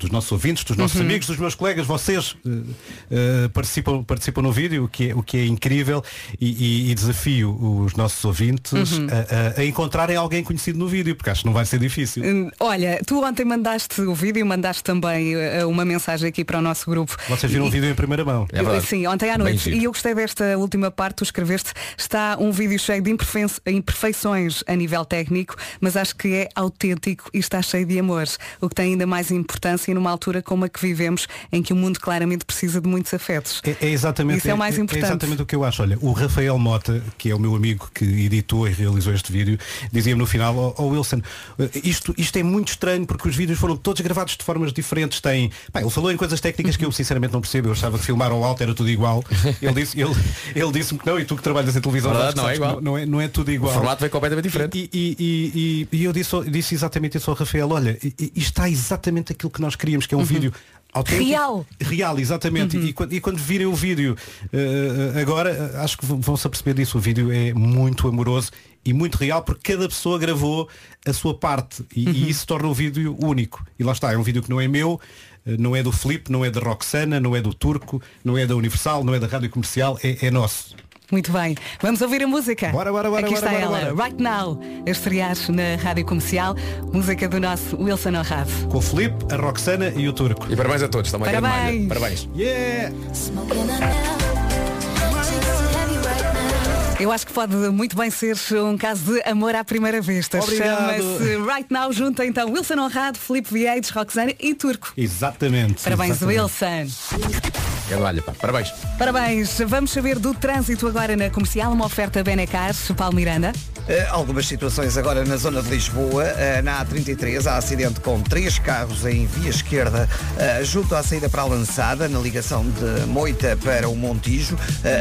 [SPEAKER 9] dos nossos ouvintes, dos nossos amigos, dos meus colegas, vocês eh, eh, participam, participam no vídeo, o que é, o que é incrível e, e- e desafio os nossos ouvintes a, a- a encontrarem alguém conhecido no vídeo, porque acho que não vai ser difícil.
[SPEAKER 1] Hum, Olha, tu ontem mandaste o vídeo, mandaste também uh, eh, uma mensagem aqui para o nosso grupo.
[SPEAKER 9] Vocês viram o
[SPEAKER 1] E-
[SPEAKER 9] vídeo em primeira mão.
[SPEAKER 5] É verdade.
[SPEAKER 1] Sim, ontem à noite. E eu gostei desta última parte, tu escreveste, está um vídeo cheio de imperfe- imperfeições a nível técnico, mas acho que é autêntico e está cheio de amor, o que tem ainda mais importância numa altura como a que vivemos, em que o mundo claramente precisa de muitos afetos.
[SPEAKER 9] É, é exatamente,
[SPEAKER 1] Isso é o mais importante.
[SPEAKER 9] exatamente o que eu acho. Olha, o Rafael Mota, que é o meu amigo que editou e realizou este vídeo, dizia-me no final, ó ó, Wilson, eh, isto, isto é muito estranho porque os vídeos foram todos gravados de formas diferentes. Tem. Pá, ele falou em coisas técnicas que eu sinceramente não percebo. Eu achava que filmar ao alto era tudo igual. Ele disse, ele, ele disse-me que não, e tu que trabalhas em televisão
[SPEAKER 5] Verdade,
[SPEAKER 9] sabes
[SPEAKER 5] não é igual.
[SPEAKER 9] Não, é, não é tudo
[SPEAKER 5] O
[SPEAKER 9] igual.
[SPEAKER 5] formato é completamente diferente.
[SPEAKER 9] E, e- e- e- e eu disse, disse exatamente isso ao Rafael, olha, está exatamente aquilo que nós queríamos, que é um vídeo autêntico.
[SPEAKER 1] Real.
[SPEAKER 9] Real, exatamente. E, quando, e quando virem o vídeo eh, agora, eh, acho que vão- se aperceber disso. O vídeo é muito amoroso e muito real porque cada pessoa gravou a sua parte e, e isso torna o vídeo único. E lá está, é um vídeo que não é meu, não é do Filipe, não é da Roxana, não é do Turco, não é da Universal, não é da Rádio Comercial, é, é nosso.
[SPEAKER 1] Muito bem, vamos ouvir a música.
[SPEAKER 9] Bora, bora, bora,
[SPEAKER 1] Aqui
[SPEAKER 9] bora,
[SPEAKER 1] está
[SPEAKER 9] bora,
[SPEAKER 1] ela,
[SPEAKER 9] bora.
[SPEAKER 1] Right Now, a estrear na Rádio Comercial, música do nosso Wilson Honrado.
[SPEAKER 9] Com o Filipe, a Roxana e o Turco.
[SPEAKER 5] E parabéns a todos, grande
[SPEAKER 1] Parabéns.
[SPEAKER 5] Parabéns.
[SPEAKER 9] Yeah!
[SPEAKER 1] Eu acho que pode muito bem ser um caso de amor à primeira vista.
[SPEAKER 9] Obrigado.
[SPEAKER 1] Chama-se Right Now, junta então Wilson Honrado, Filipe Vieites, Roxana e Turco.
[SPEAKER 9] Exatamente.
[SPEAKER 1] Parabéns,
[SPEAKER 9] exatamente.
[SPEAKER 1] Wilson.
[SPEAKER 5] Grande malha, pá. Parabéns.
[SPEAKER 1] Parabéns. Vamos saber do trânsito agora na comercial, uma oferta Benecar, Paulo Miranda.
[SPEAKER 3] Eh, algumas situações agora na zona de Lisboa, eh, na A33, há acidente com três carros em via esquerda, eh, junto à saída para a lançada, na ligação de Moita para o Montijo.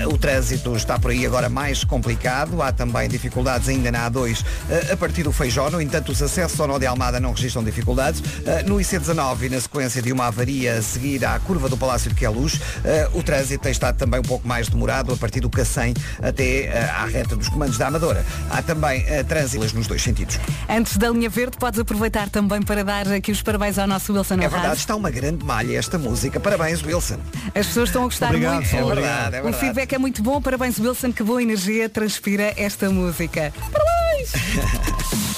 [SPEAKER 3] O trânsito está por aí agora mais complicado. Há também dificuldades ainda na A2 eh, a partir do Feijó. No entanto, os acessos ao Nó de Almada não registram dificuldades. No IC19, e na sequência de uma avaria a seguir à curva do Palácio de Queluz, eh, o trânsito tem estado também um pouco mais demorado a partir do Cacém até eh, à reta dos comandos da Amadora. Há também eh, trânsitos nos dois sentidos.
[SPEAKER 1] Antes da linha verde, podes aproveitar também para dar aqui os parabéns ao nosso Wilson
[SPEAKER 3] É verdade, está uma grande malha esta música. Parabéns, Wilson.
[SPEAKER 1] As pessoas estão a gostar
[SPEAKER 9] Obrigado,
[SPEAKER 1] muito.
[SPEAKER 3] É verdade, é
[SPEAKER 1] O
[SPEAKER 3] verdade.
[SPEAKER 1] feedback é muito bom. Parabéns, Wilson. Que boa energia transpira esta música. Parabéns!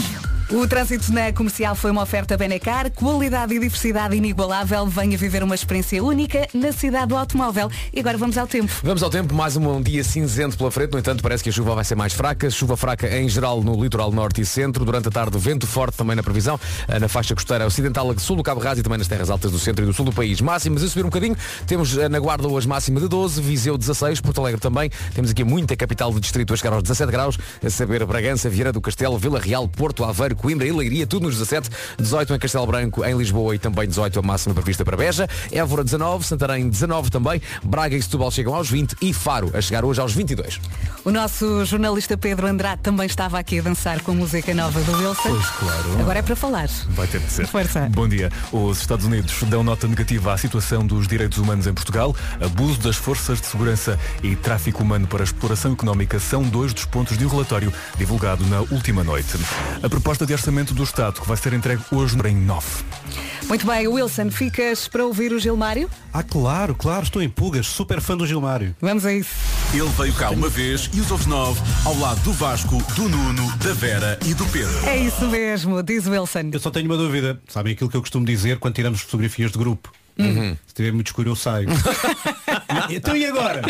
[SPEAKER 1] O trânsito na comercial foi uma oferta Benecar, qualidade e diversidade inigualável. Venha viver uma experiência única na cidade do automóvel. E agora vamos ao tempo.
[SPEAKER 5] Vamos ao tempo, mais um dia cinzento pela frente, no entanto parece que a chuva vai ser mais fraca, chuva fraca em geral no litoral norte e centro, durante a tarde vento forte também na previsão, eh, na faixa costeira ocidental, sul do Cabo Rás e também nas terras altas do centro e do sul do país. Máximas a subir um bocadinho, temos eh, na Guarda hoje máxima de 12, Viseu 16, Porto Alegre também, temos aqui muita capital de distrito a chegar aos 17 graus, a saber Bragança, Vieira do Castelo, Vila Real, Porto, Aveiro, Coimbra e Leiria, tudo nos 17, 18 em Castelo Branco, em Lisboa e também 18 a máxima prevista para Beja, Évora 19, Santarém 19 também, Braga e Setúbal chegam aos 20 e Faro a chegar hoje aos 22.
[SPEAKER 1] O nosso jornalista Pedro Andrade também estava aqui a dançar com a música nova do Wilson.
[SPEAKER 2] Pois, claro.
[SPEAKER 1] Agora é para falar.
[SPEAKER 2] Vai ter de ser.
[SPEAKER 1] Força.
[SPEAKER 2] Bom dia. Os Estados Unidos dão nota negativa à situação dos direitos humanos em Portugal. Abuso das forças de segurança e tráfico humano para exploração económica são dois dos pontos de um relatório divulgado na última noite. A proposta de orçamento do Estado que vai ser entregue hoje em 9.
[SPEAKER 1] Muito bem, Wilson, ficas para ouvir o Gilmário?
[SPEAKER 9] Ah, claro, claro, estou em pulgas, super fã do Gilmário.
[SPEAKER 1] Vamos a isso.
[SPEAKER 6] Ele veio cá uma vez e os ouve nove ao lado do Vasco, do Nuno, da Vera e do Pedro.
[SPEAKER 1] É isso mesmo, diz Wilson.
[SPEAKER 9] Eu só tenho uma dúvida. Sabem aquilo que eu costumo dizer quando tiramos fotografias de grupo? Se estiver muito escuro eu saio. então e agora?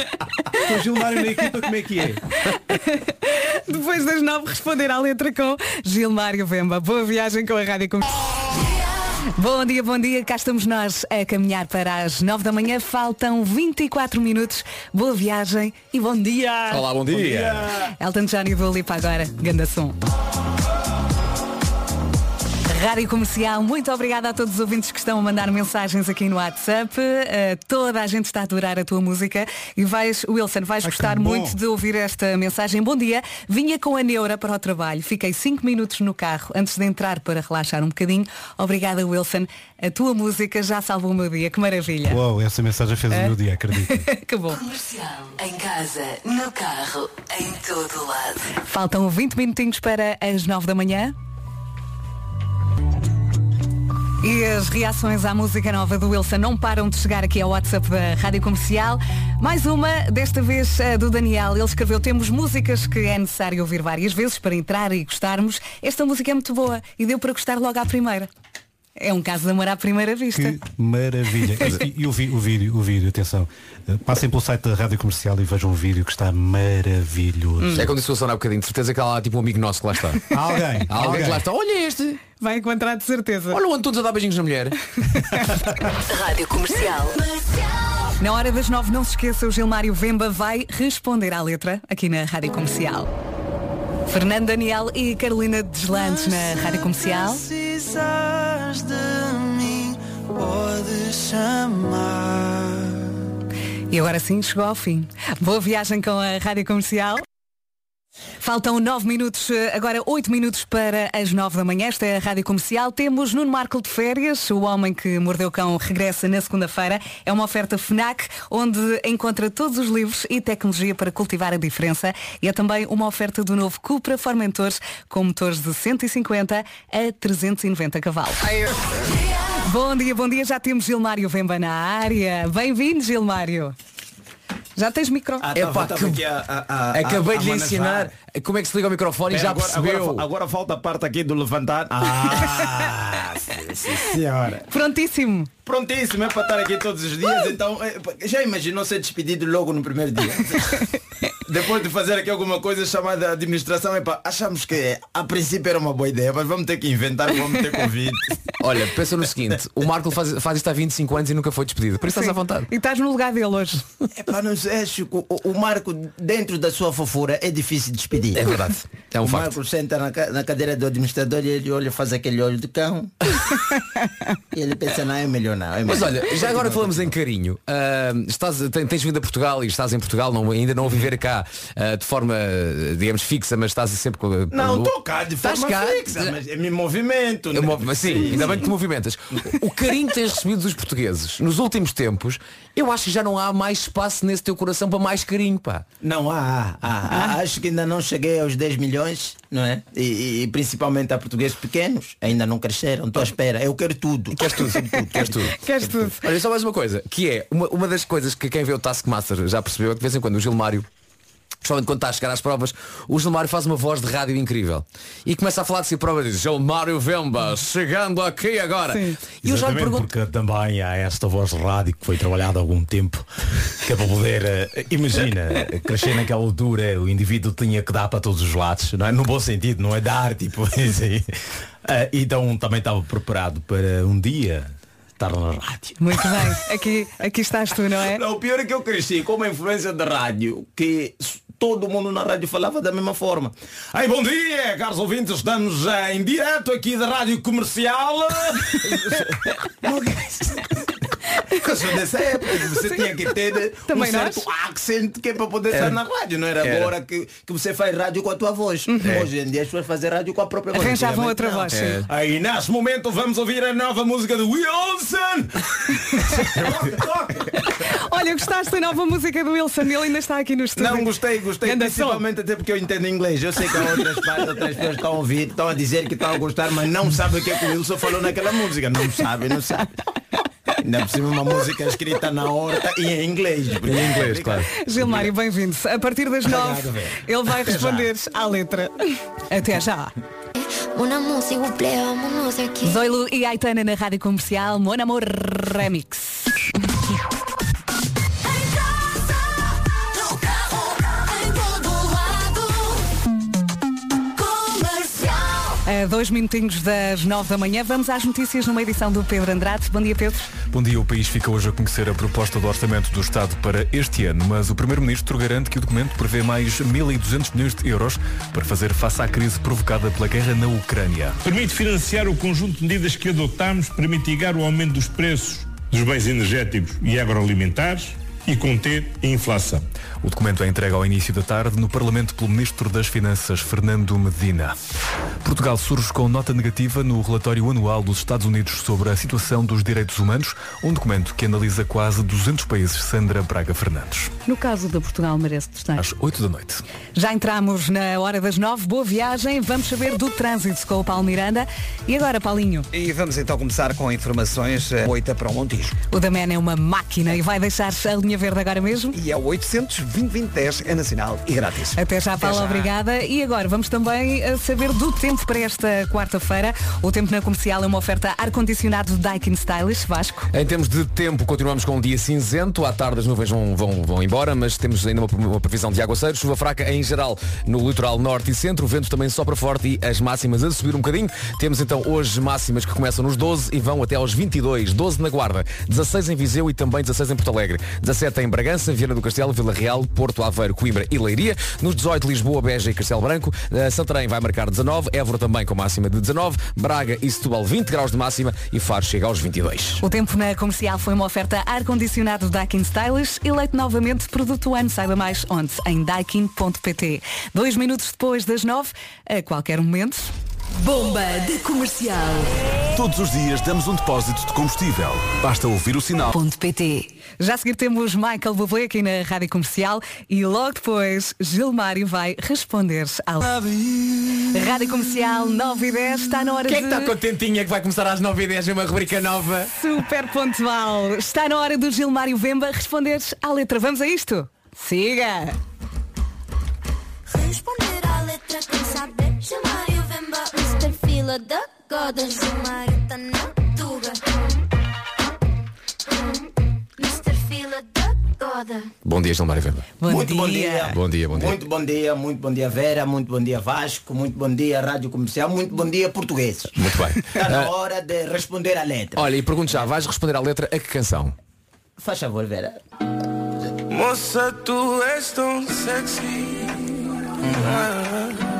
[SPEAKER 9] Com o Gilmário na equipa como é que é?
[SPEAKER 1] Depois das nove responder à letra com Gilmário Vemba. Boa viagem com a Rádio Com... Bom dia, bom dia. Cá estamos nós a caminhar para as nove da manhã. Faltam 24 minutos. Boa viagem e bom dia.
[SPEAKER 5] Olá, bom dia.
[SPEAKER 1] Elton John e Dua Lipa agora. Ganda som. Rádio Comercial, muito obrigada a todos os ouvintes que estão a mandar mensagens aqui no WhatsApp. Uh, toda a gente está a adorar a tua música e vais, Wilson, vais
[SPEAKER 9] Ai,
[SPEAKER 1] gostar muito de ouvir esta mensagem. Bom dia, vinha com a Neura para o trabalho, fiquei 5 minutos no carro antes de entrar para relaxar um bocadinho. Obrigada, Wilson. A tua música já salvou o meu dia, que maravilha.
[SPEAKER 9] Uau, essa mensagem fez o meu dia, acredito.
[SPEAKER 1] que bom.
[SPEAKER 7] Comercial. Em casa, no carro, em todo lado.
[SPEAKER 1] Faltam 20 minutinhos para as 9 da manhã. E as reações à música nova do Wilson não param de chegar aqui ao WhatsApp da Rádio Comercial. Mais uma, desta vez a do Daniel. Ele escreveu, temos músicas que é necessário ouvir várias vezes para entrar e gostarmos. Esta música é muito boa e deu para gostar logo à primeira. É um caso de amor à primeira vista.
[SPEAKER 9] Que maravilha. E, e o, vi- o vídeo, o vídeo, atenção. eh, Passem pelo site da Rádio Comercial e vejam o vídeo que está maravilhoso.
[SPEAKER 5] É como disse o Sona há bocadinho, de certeza que há lá tipo um amigo nosso que lá está.
[SPEAKER 9] Alguém,
[SPEAKER 5] Há alguém
[SPEAKER 9] alguém.
[SPEAKER 5] que lá está. Olha este!
[SPEAKER 1] Vai encontrar de certeza.
[SPEAKER 5] Olha o Antunes a dar beijinhos na mulher.
[SPEAKER 7] Rádio Comercial.
[SPEAKER 1] Na hora das nove, não se esqueça, o Gilmário Vemba vai responder à letra aqui na Rádio Comercial. Fernando Daniel e Carolina Deslandes na Rádio Comercial. E agora sim, chegou ao fim. Boa viagem com a Rádio Comercial. Faltam nove minutos, eh, agora oito minutos para as nove da manhã. Esta é a Rádio Comercial. Temos Nuno Marco de férias. O Homem que Mordeu Cão regressa na segunda-feira. É uma oferta FNAC, onde encontra todos os livros e tecnologia para cultivar a diferença. E é também uma oferta do novo Cupra Formentores, com motores de 150 a 390 cavalos. Bom dia, bom dia. Já temos Gilmário Vemba na área. Bem-vindo, Gilmário. Já tens micro.
[SPEAKER 10] Ah,
[SPEAKER 5] Epá,
[SPEAKER 10] tava-
[SPEAKER 5] que-
[SPEAKER 10] tava aqui a- a- a-
[SPEAKER 5] Acabei de lhe ensinar como é que se liga o microfone e já
[SPEAKER 10] agora,
[SPEAKER 5] percebeu.
[SPEAKER 10] Agora, agora falta a parte aqui do levantar. Ah, sim, sim, senhora.
[SPEAKER 1] Prontíssimo.
[SPEAKER 10] Prontíssimo, é para estar aqui todos os dias. Então, é, já imaginou ser despedido logo no primeiro dia? Depois de fazer aqui alguma coisa chamada administração, epá, achamos que a princípio era uma boa ideia, mas vamos ter que inventar, vamos ter convite.
[SPEAKER 5] Olha, pensa no seguinte, o Marco faz, faz isto há 25 anos e nunca foi despedido. Por isso estás à vontade.
[SPEAKER 1] E estás no lugar dele hoje.
[SPEAKER 10] Epá, não sei, Chico, o, o Marco, dentro da sua fofura, é difícil de despedir.
[SPEAKER 5] É verdade. É um
[SPEAKER 10] o
[SPEAKER 5] facto.
[SPEAKER 10] Marco senta na, na cadeira do administrador e ele olha, faz aquele olho de cão. E ele pensa, não, é melhor não. É
[SPEAKER 5] Mas
[SPEAKER 10] melhor.
[SPEAKER 5] olha, já agora falamos em carinho. Ah, estás, ten- tens vindo a Portugal e estás em Portugal, não, ainda não a viver cá ah, de forma, ah, digamos, fixa, mas estás sempre com.
[SPEAKER 10] Não,
[SPEAKER 5] com-
[SPEAKER 10] estou cá de forma
[SPEAKER 5] cá?
[SPEAKER 10] fixa, mas é me movimento.
[SPEAKER 5] Eu
[SPEAKER 10] né?
[SPEAKER 5] mas sim, ainda bem que te movimentas. O carinho que tens recebido dos portugueses nos últimos tempos, eu acho que já não há mais espaço nesse teu coração para mais carinho, pá.
[SPEAKER 10] Não há, há, há. Acho que ainda não cheguei aos 10 milhões, não é? E, e- e principalmente a portugueses pequenos, ainda não cresceram. Estou à espera. Eu quero tudo.
[SPEAKER 5] Queres tudo, tudo, queres tudo.
[SPEAKER 1] Queres tudo.
[SPEAKER 5] Olha, só mais uma coisa, que é uma, uma das coisas que quem vê o Taskmaster já percebeu é que de vez em quando o Gilmário Principalmente quando está a chegar às provas, o Gilmário faz uma voz de rádio incrível. E começa a falar de si próprio e diz, Gilmário Vemba, chegando aqui agora.
[SPEAKER 1] Sim.
[SPEAKER 5] E eu já lhe
[SPEAKER 11] Exatamente,
[SPEAKER 5] pergunto.
[SPEAKER 11] porque também há esta voz de rádio que foi trabalhada há algum tempo que é para poder, eh, imagina, crescer naquela altura, o indivíduo tinha que dar para todos os lados, não é? No bom sentido, não é dar, tipo, assim. Então também estava preparado para um dia estar na rádio.
[SPEAKER 1] Muito bem. Aqui, aqui estás tu, não é?
[SPEAKER 10] Não, o pior é que eu cresci com uma influência da rádio que todo mundo na rádio falava da mesma forma. Ai, bom dia, caros ouvintes, estamos eh, em direto aqui da Rádio Comercial. Eu sou dessa época, você tinha que ter
[SPEAKER 1] Também
[SPEAKER 10] um certo accent que é para poder estar na rádio. Não era,
[SPEAKER 5] Era.
[SPEAKER 10] agora que, que você faz rádio com a tua voz. Hoje em dia as pessoas fazem rádio com a própria voz.
[SPEAKER 1] Arranjavam outra
[SPEAKER 10] não.
[SPEAKER 1] voz, sim.
[SPEAKER 10] Aí nesse momento vamos ouvir a nova música de Wilson.
[SPEAKER 1] Olha, gostaste da nova música do Wilson? Ele ainda está aqui no estúdio.
[SPEAKER 10] Não, gostei, gostei.
[SPEAKER 1] Ganda som.
[SPEAKER 10] principalmente até porque eu entendo inglês. Eu sei que há outras partes, outras pessoas estão a ouvir, estão a dizer que estão a gostar, mas não sabem o que é que o Wilson falou naquela música. Não sabe, não sabe. Ainda por cima uma música escrita na horta e em inglês.
[SPEAKER 5] Em inglês, claro.
[SPEAKER 1] Gilmário, bem-vindo. A partir das nove, ele vai responder à letra. Até já. Zoilo e Aitana na Rádio Comercial, Mon Amor Remix. A dois minutinhos das nove da manhã, vamos às notícias numa edição do Pedro Andrade. Bom dia, Pedro.
[SPEAKER 2] Bom dia, o país fica hoje a conhecer a proposta do orçamento do Estado para este ano, mas o Primeiro-Ministro garante que o documento prevê mais 1.200 milhões de euros para fazer face à crise provocada pela guerra na Ucrânia.
[SPEAKER 12] Permite financiar o conjunto de medidas que adotamos para mitigar o aumento dos preços dos bens energéticos e agroalimentares e conter a inflação.
[SPEAKER 2] O documento é entregue ao início da tarde no Parlamento pelo Ministro das Finanças, Fernando Medina. Portugal surge com nota negativa no relatório anual dos Estados Unidos sobre a situação dos direitos humanos, um documento que analisa quase 200 países. Sandra Braga Fernandes.
[SPEAKER 1] No caso de Portugal, merece destaque.
[SPEAKER 2] Às 8 da noite.
[SPEAKER 1] Já entramos na hora das nove. Boa viagem. Vamos saber do trânsito com o Paulo Miranda. E agora, Paulinho?
[SPEAKER 3] E vamos então começar com informações eh, 8 para o Montijo.
[SPEAKER 1] O da Man é uma máquina e vai deixar alinhado linha verde agora mesmo.
[SPEAKER 3] E é o 800 2010 é nacional e grátis.
[SPEAKER 1] Até já, Paula,
[SPEAKER 3] já.
[SPEAKER 1] obrigada. E agora vamos também eh, saber do tempo para esta quarta-feira. O tempo na comercial é uma oferta ar-condicionado Daikin Stylish, Vasco.
[SPEAKER 5] Em termos de tempo, continuamos com um dia cinzento. À tarde as nuvens vão, vão, vão embora, mas temos ainda uma, uma previsão de aguaceiros. Chuva fraca em geral no litoral norte e centro. O vento também sopra forte e as máximas a subir um bocadinho. Temos então hoje máximas que começam nos 12 e vão até aos 22. 12 na Guarda, 16 em Viseu e também 16 em Porto Alegre. 17 em Bragança, Viana do Castelo, Vila Real, Porto Aveiro, Coimbra e Leiria. Nos 18, Lisboa, Beja e Castelo Branco. Eh, Santarém vai marcar 19. Évora também com máxima de 19. Braga e Setúbal 20 graus de máxima e Faro chega aos 22.
[SPEAKER 1] O tempo na comercial foi uma oferta ar-condicionado Daikin Stylish, eleito novamente produto ano. Saiba mais onde? Em daikin.pt. Dois minutos depois das nove, a qualquer momento.
[SPEAKER 7] Bomba de comercial.
[SPEAKER 6] Todos os dias damos um depósito de combustível. Basta ouvir o sinal.
[SPEAKER 7] PT.
[SPEAKER 1] Já a seguir temos Michael Bublé aqui na Rádio Comercial e logo depois Gilmário vai responder ao Rádio Comercial 9 e 10 está na hora
[SPEAKER 5] Quem é que
[SPEAKER 1] de...
[SPEAKER 5] está contentinha que vai começar às 9h10 uma rubrica nova?
[SPEAKER 1] Super pontual. Está na hora do Gilmário Vemba responder à letra. Vamos a isto? Siga!
[SPEAKER 4] Responder à letra quem saber Chamário Vemba Mr. Fila da Goda Chamário tá na da Goda
[SPEAKER 5] Bom dia, Gilmário Vemba.
[SPEAKER 10] muito bom dia.
[SPEAKER 5] Bom dia, bom dia.
[SPEAKER 10] Muito bom dia, muito bom dia Vera, muito bom dia Vasco, muito bom dia Rádio Comercial, muito bom dia portugueses.
[SPEAKER 5] Muito bem.
[SPEAKER 10] Está na
[SPEAKER 5] Ah,
[SPEAKER 10] hora de responder à letra.
[SPEAKER 5] olha, e pergunto já, vais responder à letra a que canção?
[SPEAKER 10] Faz favor, Vera.
[SPEAKER 13] Moça, tu és tão sexy. Ah,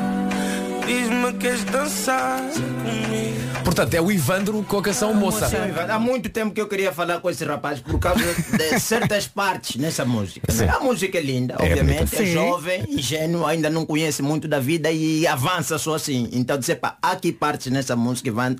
[SPEAKER 13] Diz-me que queres dançar comigo.
[SPEAKER 5] Portanto, é o Ivandro com a canção Moça.
[SPEAKER 10] Sim, Há muito tempo que eu queria falar com esse rapaz por causa de certas partes nessa música.
[SPEAKER 5] Sim.
[SPEAKER 10] A música é linda,
[SPEAKER 5] É
[SPEAKER 10] obviamente,
[SPEAKER 5] bonita.
[SPEAKER 10] é
[SPEAKER 1] Sim.
[SPEAKER 10] jovem, ingênuo, ainda não conhece muito da vida e avança só assim. Então, dizer, pá, há aqui partes nessa música Ivan,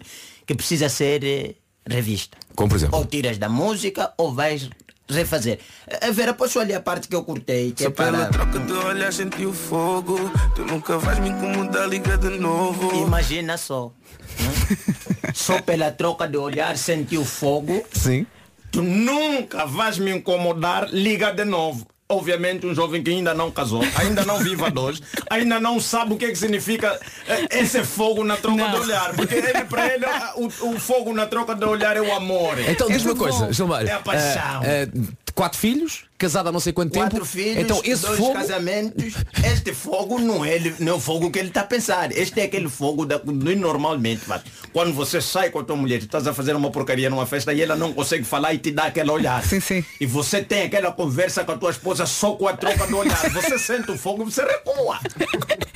[SPEAKER 10] que precisa ser eh, revista.
[SPEAKER 5] Como por exemplo?
[SPEAKER 10] Ou tiras da música ou vais refazer. A Vera, posso olhar a parte que eu cortei, que
[SPEAKER 13] Só
[SPEAKER 10] é para...
[SPEAKER 13] pela troca de olhar senti o fogo. Tu nunca vais me incomodar, liga de novo.
[SPEAKER 10] Imagina só. né? só pela troca de olhar senti o fogo.
[SPEAKER 5] Sim.
[SPEAKER 10] Tu nunca vais me incomodar, liga de novo. Obviamente um jovem que ainda não casou, ainda não vive a dois, ainda não sabe o que, é que significa eh, esse fogo na troca de olhar. Porque ele, para ele, o, o fogo na troca de olhar é o amor.
[SPEAKER 5] Então diz-me uma coisa. Gilmário.
[SPEAKER 10] É a paixão.
[SPEAKER 5] ah, ah, quatro filhos, casado há não sei quanto
[SPEAKER 10] Quatro
[SPEAKER 5] tempo.
[SPEAKER 10] filhos,
[SPEAKER 5] então esse
[SPEAKER 10] dois
[SPEAKER 5] fogo.
[SPEAKER 10] casamentos. Este fogo não é, não é o fogo que ele está a pensar. Este é aquele fogo da, do normalmente. vá. Quando você sai com a tua mulher, estás a fazer uma porcaria numa festa e ela não consegue falar e te dá aquele olhar.
[SPEAKER 1] Sim, sim.
[SPEAKER 10] E você tem aquela conversa com a tua esposa só com a troca do olhar. Você sente o fogo, você recua.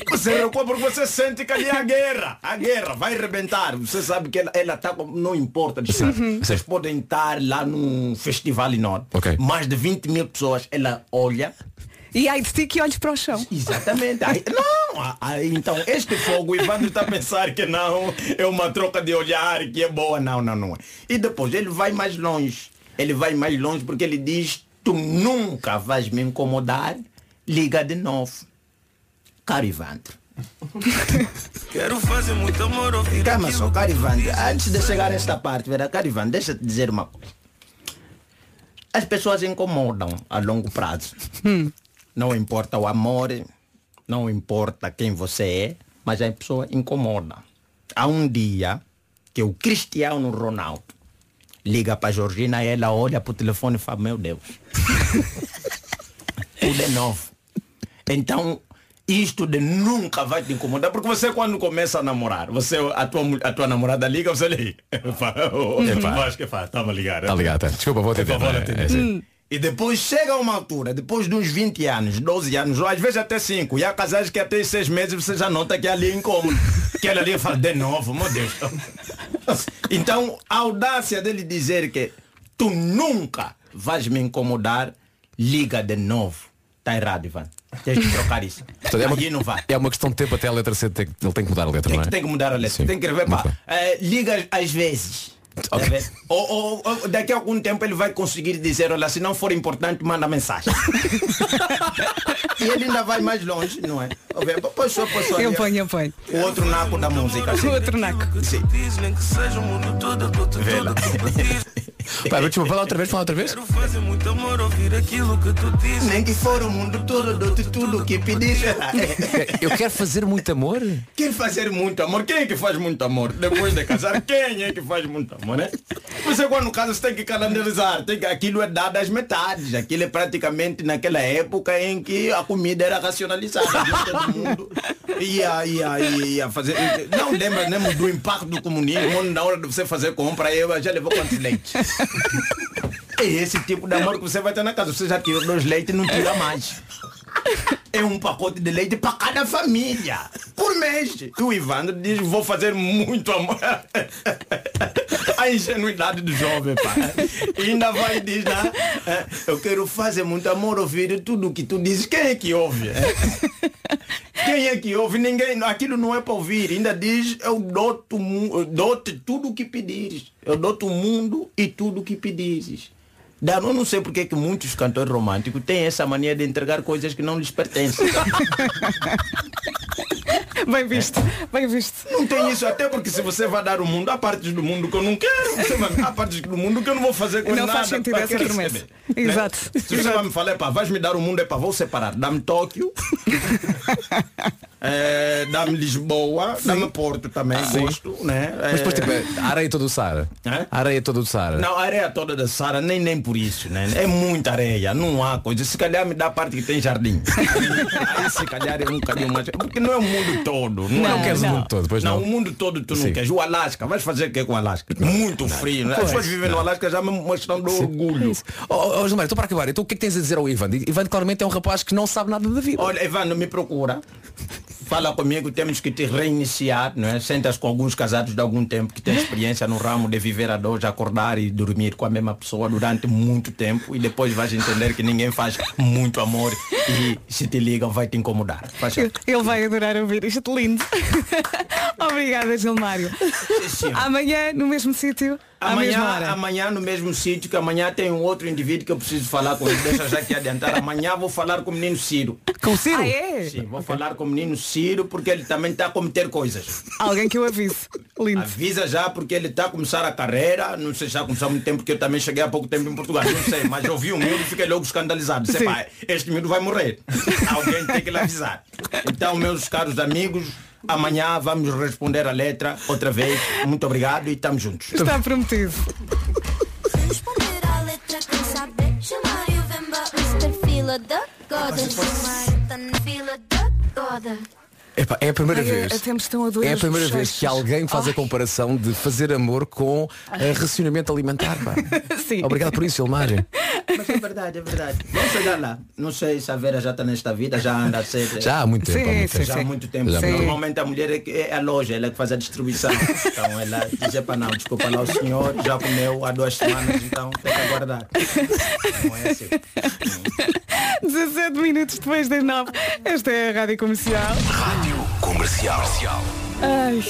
[SPEAKER 10] Você recua porque você sente que ali é a guerra. A guerra vai arrebentar. Você sabe que ela, tá com, não importa.
[SPEAKER 5] Sim.
[SPEAKER 10] Vocês podem estar lá num festival enorme.
[SPEAKER 5] Ok.
[SPEAKER 10] Mais de 20 mil pessoas. Ela olha.
[SPEAKER 1] E ai de ti que olhes para o chão.
[SPEAKER 10] Exatamente. Aí- não, ah, então este fogo, o Ivandro está a pensar que não, é uma troca de olhar que é boa. Não, não, não. E depois ele vai mais longe. Ele vai mais longe porque ele diz, tu nunca vais me incomodar, liga de novo. Caro Ivandro.
[SPEAKER 13] Quero fazer muito amor, ouvir
[SPEAKER 10] Calma só,
[SPEAKER 13] dizes.
[SPEAKER 10] Antes de chegar a esta parte, verá, caro Ivandro, deixa eu te dizer uma coisa. As pessoas incomodam a longo prazo. Não importa o amor, não importa quem você é, mas a pessoa incomoda. Há um dia que o Cristiano Ronaldo liga para a Georgina e ela olha para o telefone e fala, meu Deus. Tudo é novo. Então, isto de nunca vai te incomodar, porque você quando começa a namorar, você, a, tua, a tua namorada liga, você liga.
[SPEAKER 5] Epá.
[SPEAKER 10] Acho que faz, estava a ligar.
[SPEAKER 5] Está ligado, tá. Desculpa, vou atender.
[SPEAKER 10] Por favor,
[SPEAKER 5] não é? É assim.
[SPEAKER 10] E depois chega uma altura, depois de uns 20 anos, 12 anos, ou às vezes até 5, e há casais que até 6 meses você já nota que ali é incômodo. Que ela ali fala de novo, meu Deus. Então, a audácia dele dizer que tu nunca vais me incomodar, liga de novo. Está errado, Ivan. Tens que trocar isso.
[SPEAKER 5] Portanto, é, uma,
[SPEAKER 10] não vai.
[SPEAKER 5] é uma questão de tempo até a letra C, tem, ele tem que mudar a letra,
[SPEAKER 10] Tem
[SPEAKER 5] não
[SPEAKER 10] que,
[SPEAKER 5] é?
[SPEAKER 10] tem que mudar a letra.
[SPEAKER 5] Sim.
[SPEAKER 10] Tem que rever,
[SPEAKER 5] Muito
[SPEAKER 10] pá. eh, liga às vezes. Tá vendo? Ou, ou- ou daqui a algum tempo ele vai conseguir dizer, olha, se não for importante, manda mensagem. e ele ainda vai mais longe, não é? Só, pois só.
[SPEAKER 1] Eu ponho, eu ponho.
[SPEAKER 10] O outro naco da música.
[SPEAKER 1] O outro naco.
[SPEAKER 13] Diz nem que seja o mundo todo, tudo, tudo,
[SPEAKER 10] Vê lá.
[SPEAKER 5] Pá, mas desculpa, fala outra vez, fala outra vez.
[SPEAKER 13] Quero fazer muito amor, ouvir aquilo que tu dizes.
[SPEAKER 10] Nem que for o mundo todo, dou-te tudo o que pedis.
[SPEAKER 5] Eu quero fazer muito amor.
[SPEAKER 10] Quem fazer muito amor? Quem é que faz muito amor? Depois de casar, quem é que faz muito amor, né? Você quando casa você tem que calendarizar, tem que, aquilo é dado às metades. Aquilo é praticamente naquela época em que a comida era racionalizada. Todo mundo ia, ia, ia fazer. Não lembra nem do impacto do comunismo, onde na hora de você fazer compra, eu já levou quantos leites? É esse tipo de amor que você vai ter na casa. Você já tirou dois leites e não tira mais. É um pacote de leite para cada família. Por mês. E o Ivandro diz, vou fazer muito amor. A ingenuidade do jovem, pá. E ainda vai diz, né? "É, Eu quero fazer muito amor, ouvir tudo que tu dizes. Quem é que ouve? Quem é que ouve? Ninguém. Aquilo não é para ouvir. Ainda diz, eu dou-te dou-te tudo o que pedires. Eu dou-te o mundo e tudo o que pedires. Eu não sei porque é que muitos cantores românticos têm essa mania de entregar coisas que não lhes pertencem.
[SPEAKER 1] Bem visto, bem visto.
[SPEAKER 10] Não tem isso, até porque se você vai dar o mundo, há partes do mundo que eu não quero. Você há partes do mundo que eu não vou fazer com
[SPEAKER 1] Não
[SPEAKER 10] nada.
[SPEAKER 1] faz sentido essa promessa.
[SPEAKER 10] receber?
[SPEAKER 1] Exato.
[SPEAKER 10] Né? Se você vai me falar, pá, vais me dar o mundo, é pá, vou separar. Dá-me Tóquio, é, dá-me Lisboa, dá-me Porto também,
[SPEAKER 5] Sim.
[SPEAKER 10] gosto, né?
[SPEAKER 5] Mas depois,
[SPEAKER 10] É,
[SPEAKER 5] tipo, a areia toda do Saara.
[SPEAKER 10] Hã?
[SPEAKER 5] A areia toda do Saara.
[SPEAKER 10] Não, a areia toda da Sara, nem, nem por isso, né? É muita areia, não há coisa. Se calhar me dá a parte que tem jardim. Aí se calhar é um bocadinho mais. Porque não é o mundo todo. Não,
[SPEAKER 5] Não,
[SPEAKER 10] é
[SPEAKER 5] queres o mundo todo, pois não.
[SPEAKER 10] o mundo todo tu não
[SPEAKER 5] Sim.
[SPEAKER 10] queres. O Alasca, vais fazer o que com o Alasca? Muito frio, né? As
[SPEAKER 5] Pois.
[SPEAKER 10] pessoas vivem no Alasca já me mostram do orgulho.
[SPEAKER 5] Oh, oh, Gilmar, estou para acabar. Então o que é que tens a dizer ao Ivan? Ivan claramente é um rapaz que não sabe nada da vida.
[SPEAKER 10] Olha, Evandro, me procura. Fala comigo, temos que te reiniciar, não é? Sentas com alguns casados de algum tempo que têm experiência no ramo de viver a dois, acordar e dormir com a mesma pessoa durante muito tempo e depois vais entender que ninguém faz muito amor e se te ligam vai te incomodar.
[SPEAKER 1] Ele vai adorar ouvir isto lindo. Obrigada, Gilmário. Amanhã, no mesmo sítio,
[SPEAKER 10] Amanhã, amanhã no mesmo sítio, que amanhã tem um outro indivíduo que eu preciso falar com ele. Deixa já aqui adiantar. Amanhã vou falar com o menino Ciro.
[SPEAKER 1] Com o Ciro? Ah, é?
[SPEAKER 10] Sim, vou falar com o menino Ciro porque ele também está a cometer coisas.
[SPEAKER 1] Alguém que eu avise. Lindo.
[SPEAKER 10] Avisa já porque ele está a começar a carreira, não sei se já começou há muito tempo, porque eu também cheguei há pouco tempo em Portugal, não sei, mas eu vi o miúdo e fiquei logo escandalizado.
[SPEAKER 1] Sim.
[SPEAKER 10] "Pá, este miúdo vai morrer. Alguém tem que lhe avisar. Então, meus caros amigos, amanhã vamos responder a letra outra vez. Muito obrigado e estamos juntos.
[SPEAKER 1] Está prometido.
[SPEAKER 4] Responder
[SPEAKER 5] Epá, é a primeira
[SPEAKER 1] Ai,
[SPEAKER 5] vez.
[SPEAKER 1] até me estão a doer
[SPEAKER 5] É a primeira vez que alguém faz a comparação de fazer amor com eh, racionamento alimentar. Pá.
[SPEAKER 1] Sim.
[SPEAKER 5] Obrigado por isso, Ilmar.
[SPEAKER 10] Mas é verdade, é verdade. Vamos chegar lá. Não sei se a Vera já está nesta vida, já anda a ser.
[SPEAKER 5] Já há muito tempo. há muito tempo.
[SPEAKER 10] já há muito tempo.
[SPEAKER 5] Já há muito tempo.
[SPEAKER 10] Normalmente a mulher é, que- é a loja, ela é que faz a distribuição. Então ela diz, para não, desculpa lá o senhor, já comeu há duas semanas, então tem que aguardar. Não é assim.
[SPEAKER 1] 17 minutos depois das 9. Esta é a Rádio Comercial.
[SPEAKER 6] Rádio Comercial.
[SPEAKER 1] Ai.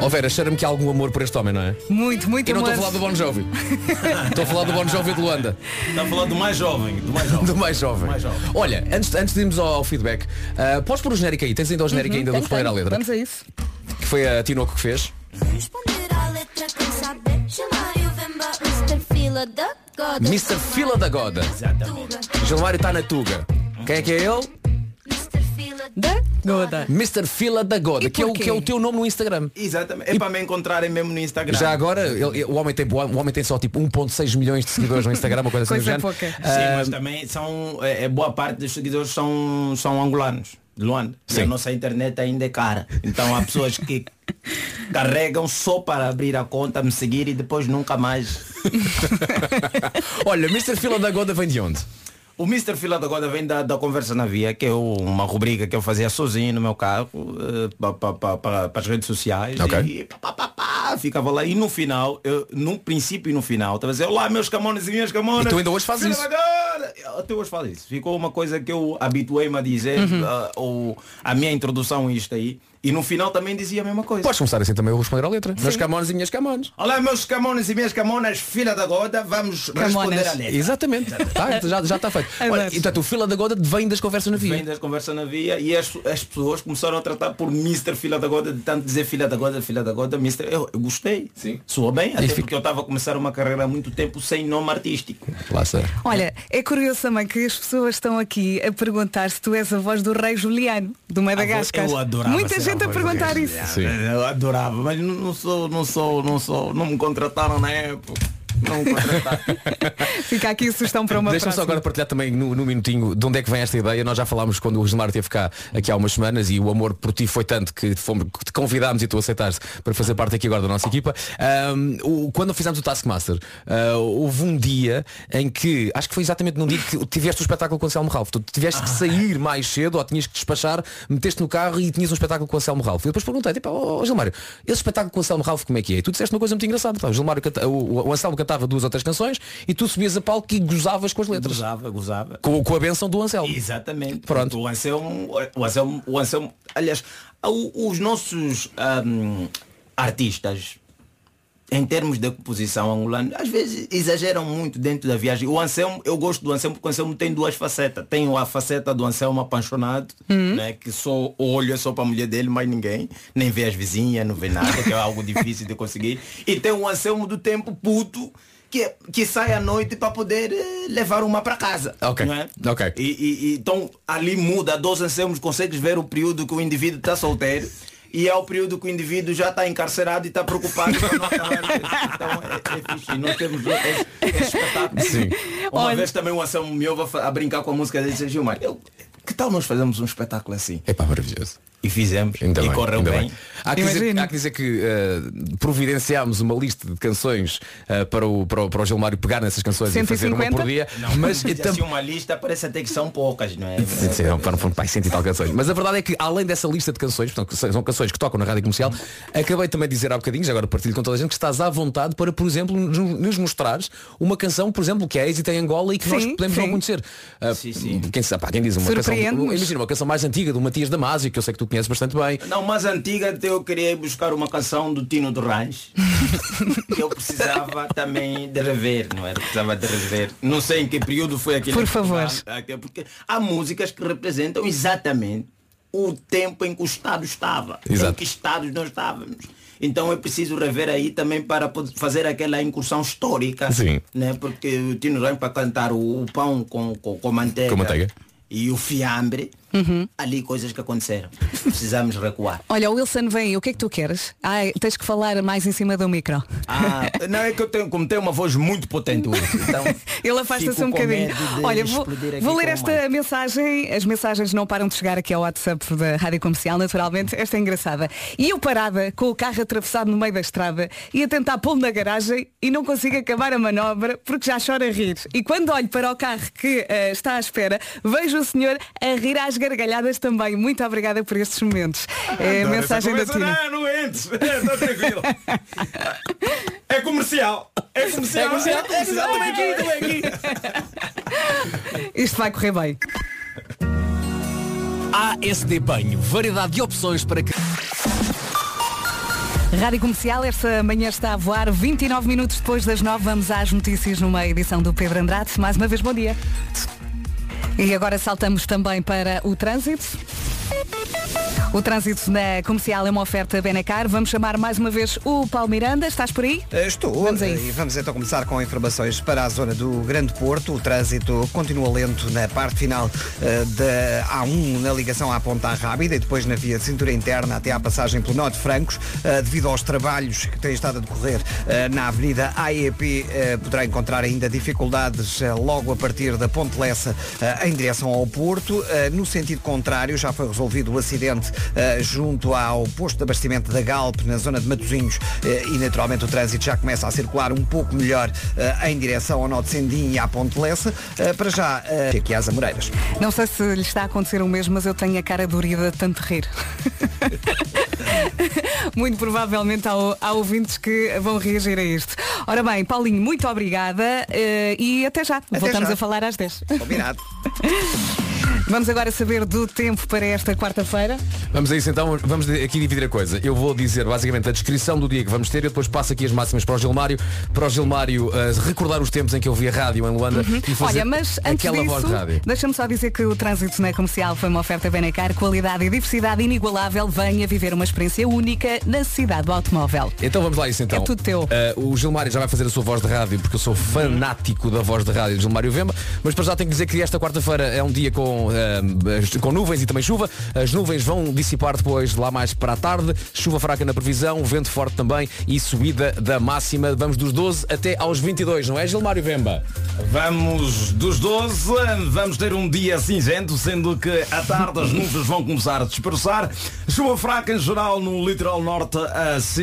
[SPEAKER 5] Ó Vera, cheira-me que há algum amor por este homem, não é?
[SPEAKER 1] Muito, muito
[SPEAKER 5] E não estou a falar do Bon Jovi. estou a falar do Bon Jovi de Luanda.
[SPEAKER 10] Está a falar do mais jovem, do mais jovem.
[SPEAKER 5] Do mais jovem.
[SPEAKER 10] Mais jovem.
[SPEAKER 5] Olha, antes, antes de irmos ao, ao feedback, ah, podes pôr o genérico aí? Tens ainda o genérico
[SPEAKER 1] Uhum,
[SPEAKER 5] ainda
[SPEAKER 1] tem,
[SPEAKER 5] do que era a
[SPEAKER 1] tem.
[SPEAKER 5] letra?
[SPEAKER 1] Vamos a isso.
[SPEAKER 5] Que foi a Tinoco que fez.
[SPEAKER 4] Responder à letra quem saber Chamar e o Vemba Mr. Fila da Goda
[SPEAKER 5] Mr. Fila da Goda. Gilmário está na Tuga. Quem é que é ele?
[SPEAKER 1] Da Goda.
[SPEAKER 5] Mr. Fila da Goda, que é, o, que é o teu nome no Instagram.
[SPEAKER 10] Exatamente. É para me encontrarem mesmo no Instagram.
[SPEAKER 5] Já agora, ele- o, homem tem, o homem tem só tipo 1.6 milhões de seguidores no Instagram, uma coisa assim do
[SPEAKER 1] Coisa
[SPEAKER 5] género.
[SPEAKER 1] pouca.
[SPEAKER 10] Sim,
[SPEAKER 5] Ah,
[SPEAKER 10] mas também são, é, é boa parte dos seguidores são, são angolanos, Luanda.
[SPEAKER 5] Sim.
[SPEAKER 10] a nossa internet ainda é cara. Então há pessoas que carregam só para abrir a conta, me seguir e depois nunca mais.
[SPEAKER 5] Olha, Mr. Fila da Goda vem de onde?
[SPEAKER 10] O Mr. Fila da Goda vem da, da Conversa na Via, que é uma rubrica que eu fazia sozinho no meu carro, para as redes sociais.
[SPEAKER 5] Ok.
[SPEAKER 10] E pá, pá, pá, pá, ficava lá. E no final, eu, no princípio e no final, estava a dizer, olá meus camones e minhas camonas.
[SPEAKER 5] E tu ainda hoje fazes isso?
[SPEAKER 10] Da Goda." Eu Até hoje falo isso. Ficou uma coisa que eu habituei-me a dizer,
[SPEAKER 5] Uhum.
[SPEAKER 10] ah, ou a minha introdução a isto aí, E no final também dizia a mesma coisa.
[SPEAKER 5] Podes começar assim também a responder à letra. Meus camões e minhas camões.
[SPEAKER 10] Olá meus camones e minhas camonas, filha da goda, vamos responder à letra.
[SPEAKER 5] Exatamente. Tá, já, já está feito. Olha, e, portanto, o fila da goda vem das conversas na via.
[SPEAKER 10] Vem das conversas na via e as, as pessoas começaram a tratar por Mr. Filha da Goda, de tanto dizer Filha da Goda, Filha da Goda, Mr. Eu, eu gostei. Sim. Soa bem, até porque eu estava a começar uma carreira há muito tempo sem nome artístico.
[SPEAKER 5] Lá.
[SPEAKER 1] Olha, é curioso também que as pessoas estão aqui a perguntar se tu és a voz do rei Juliano, do Madagascar.
[SPEAKER 10] Eu adorava
[SPEAKER 1] Muita
[SPEAKER 10] ser
[SPEAKER 1] gente a
[SPEAKER 10] voz do
[SPEAKER 1] perguntar isso.
[SPEAKER 10] Juliano. Eu adorava, mas não sou, não sou, não sou, não me contrataram na época.
[SPEAKER 1] Fica aqui a sugestão para uma
[SPEAKER 5] Deixa-me só agora partilhar também no, no minutinho de onde é que vem esta ideia. Nós já falámos quando o Gilmar esteve cá aqui há umas semanas e o amor por ti foi tanto que fomos, te convidámos e tu aceitaste para fazer parte aqui agora da nossa equipa. Ahm, o- quando fizemos o Taskmaster, ah, houve um dia em que, acho que foi exatamente num dia que tiveste o espetáculo com o Anselmo Ralph. Tu tiveste que sair mais cedo ou tinhas que despachar, meteste no carro e tinhas um espetáculo com o Anselmo Ralph. E depois perguntei, tipo, oh, Gilmário, esse espetáculo com o Anselmo Ralph como é que é? E tu disseste uma coisa muito engraçada. Pá, O, Gilmário canta- o, o Anselmo cantava duas ou três canções e tu subias a palco e gozavas com as letras.
[SPEAKER 10] Gozava, gozava.
[SPEAKER 5] Com, com a benção do Anselmo.
[SPEAKER 10] Exatamente. Pronto. O Anselmo, o Anselmo, o Anselmo, aliás, os nossos ahm, artistas, em termos de composição angolana, às vezes exageram muito dentro da viagem. O Anselmo, eu gosto do Anselmo porque o Anselmo tem duas facetas. Tem a faceta do Anselmo apaixonado, né, que só olha só para a mulher dele, mais ninguém, nem vê as vizinhas, não vê nada, que é algo difícil de conseguir. E tem o Anselmo do tempo puto, que, que sai à noite para poder eh, levar uma para casa.
[SPEAKER 5] Ok.
[SPEAKER 10] não é?
[SPEAKER 5] Ok.
[SPEAKER 10] E, e- então ali muda, dos anselmos consegues ver o período que o indivíduo está solteiro e é o período que o indivíduo já está encarcerado e está preocupado com a nossa Então é, é fixe. Nós temos esse, esse espetáculo.
[SPEAKER 5] Sim.
[SPEAKER 10] Uma
[SPEAKER 1] Olha-
[SPEAKER 10] vez também o Anselmo me ouve a, brincar com a música dele e disse, Gilmar, eu, que tal nós fazemos um espetáculo assim?
[SPEAKER 5] É pá, maravilhoso.
[SPEAKER 10] E fizemos.
[SPEAKER 5] Ainda
[SPEAKER 10] e
[SPEAKER 5] bem,
[SPEAKER 10] correu
[SPEAKER 5] ainda
[SPEAKER 10] bem.
[SPEAKER 5] Há que dizer, há que, dizer que eh, providenciámos uma lista de canções eh, para, o, para, o, para o Gilmário pegar nessas canções e fazer uma por dia.
[SPEAKER 10] Não,
[SPEAKER 5] mas tam-
[SPEAKER 10] assim uma lista parece até que são poucas, não é?
[SPEAKER 5] Sim, sim, não, foram pai, cento e tal canções. Mas a verdade é que além dessa lista de canções, portanto, que são canções que tocam na rádio comercial, acabei também de dizer há bocadinhos, agora partilho com toda a gente, que estás à vontade para, por exemplo, nos, mostrares uma canção, por exemplo, que é êxito em Angola e que nós
[SPEAKER 1] Sim,
[SPEAKER 5] podemos não
[SPEAKER 1] sim.
[SPEAKER 5] conhecer. Ah, Quem, sabe, pá, quem diz uma canção, imagina uma canção mais antiga do Matias Damasio, que eu sei que tu conheces bastante bem.
[SPEAKER 10] Não, mais antiga até eu queria buscar uma canção do Tino do Ranch que eu precisava também de rever, não é? Precisava de rever. Não sei em que período foi aquele.
[SPEAKER 1] Por favor.
[SPEAKER 10] Porque há músicas que representam exatamente o tempo em que o Estado estava, em
[SPEAKER 5] Exato.
[SPEAKER 10] que estados nós estávamos. Então é preciso rever aí também para fazer aquela incursão histórica.
[SPEAKER 5] Sim.
[SPEAKER 10] Né? Porque o Tino Ranch para cantar o, o pão com, com, com manteiga.
[SPEAKER 5] Com manteiga.
[SPEAKER 10] E o fiambre, ali coisas que aconteceram. Precisamos recuar.
[SPEAKER 1] Olha, o Wilson vem, o que é que tu queres? Ai, tens que falar mais em cima do micro.
[SPEAKER 10] Ah, não é que eu tenho, como tenho uma voz muito potente hoje, então
[SPEAKER 1] Ele afasta-se um bocadinho. Olha, vou, vou ler esta
[SPEAKER 10] mic.
[SPEAKER 1] mensagem. As mensagens não param de chegar aqui ao WhatsApp da Rádio Comercial, naturalmente. Esta é engraçada. E eu parada, com o carro atravessado no meio da estrada, ia tentar pô-lo na garagem e não consigo acabar a manobra porque já chora a rir. E quando olho para o carro que eh, está à espera, vejo o senhor a rir às gargalhadas também. Muito obrigada por estes momentos. É a mensagem da. Tina.
[SPEAKER 10] Não, não entres. Está tranquilo. É comercial. É comercial.
[SPEAKER 1] É comercial.
[SPEAKER 10] É comercial. Estou aqui, estou aqui.
[SPEAKER 1] Isto vai correr bem.
[SPEAKER 5] ASD Banho, variedade de opções para que.
[SPEAKER 1] Rádio Comercial, esta manhã está a voar 29 minutos depois das 9. Vamos às notícias numa edição do Pedro Andrade. Mais uma vez, bom dia. E agora saltamos também para o trânsito. O trânsito na comercial é uma oferta Benacar. Vamos chamar mais uma vez o Paulo Miranda. Estás por aí?
[SPEAKER 3] Eh, Estou.
[SPEAKER 1] Vamos a
[SPEAKER 3] eh,
[SPEAKER 1] isso.
[SPEAKER 3] E vamos então começar com informações para a zona do Grande Porto. O trânsito continua lento na parte final eh, da A1 na ligação à Ponta Rábida e depois na via de cintura interna até à passagem pelo Norte Francos. eh, devido aos trabalhos que têm estado a decorrer eh, na Avenida AEP, poderá encontrar ainda dificuldades logo a partir da Ponte Lessa em direção ao Porto. No sentido contrário, já foi resolvido o acidente eh, junto ao posto de abastecimento da Galp, na zona de Matosinhos, eh, e naturalmente o trânsito já começa a circular um pouco melhor eh, em direção ao Nó de Sendim e à Ponte Lessa. Para já, aqui às Amoreiras.
[SPEAKER 1] Não sei se lhe está a acontecer o mesmo, mas eu tenho a cara dorida de tanto rir. muito provavelmente há, há ouvintes que vão reagir a isto. Ora bem, Paulinho, muito obrigada e até já. Voltamos
[SPEAKER 3] já.
[SPEAKER 1] a falar às 10.
[SPEAKER 3] Combinado.
[SPEAKER 1] Vamos agora saber do tempo para esta quarta-feira.
[SPEAKER 5] Vamos a isso então, vamos aqui dividir a coisa. Eu vou dizer basicamente a descrição do dia que vamos ter e depois passo aqui as máximas para o Gilmário, para o Gilmário eh, recordar os tempos em que eu via rádio em Luanda e fazer
[SPEAKER 1] Uhum. Olha, mas antes
[SPEAKER 5] aquela
[SPEAKER 1] disso,
[SPEAKER 5] voz de rádio.
[SPEAKER 1] deixa-me só dizer que o trânsito na comercial foi uma oferta Benacar, qualidade e diversidade inigualável. Venha viver uma experiência única na cidade do automóvel.
[SPEAKER 5] Então vamos lá isso então.
[SPEAKER 1] É tudo teu.
[SPEAKER 5] Eh, o Gilmário já vai fazer a sua voz de rádio porque eu sou fanático da voz de rádio de Gilmário Vemba, mas para já tenho que dizer que esta quarta-feira é um dia com, eh, as- com nuvens e também chuva. As nuvens vão dissipar depois lá mais para a tarde, chuva fraca na previsão, vento forte também e subida da máxima. Vamos dos 12 até aos 22, não é Gilmário Vemba?
[SPEAKER 10] Vamos dos 12, vamos ter um dia cinzento, sendo que à tarde as nuvens vão começar a dispersar. Chuva fraca em geral no litoral norte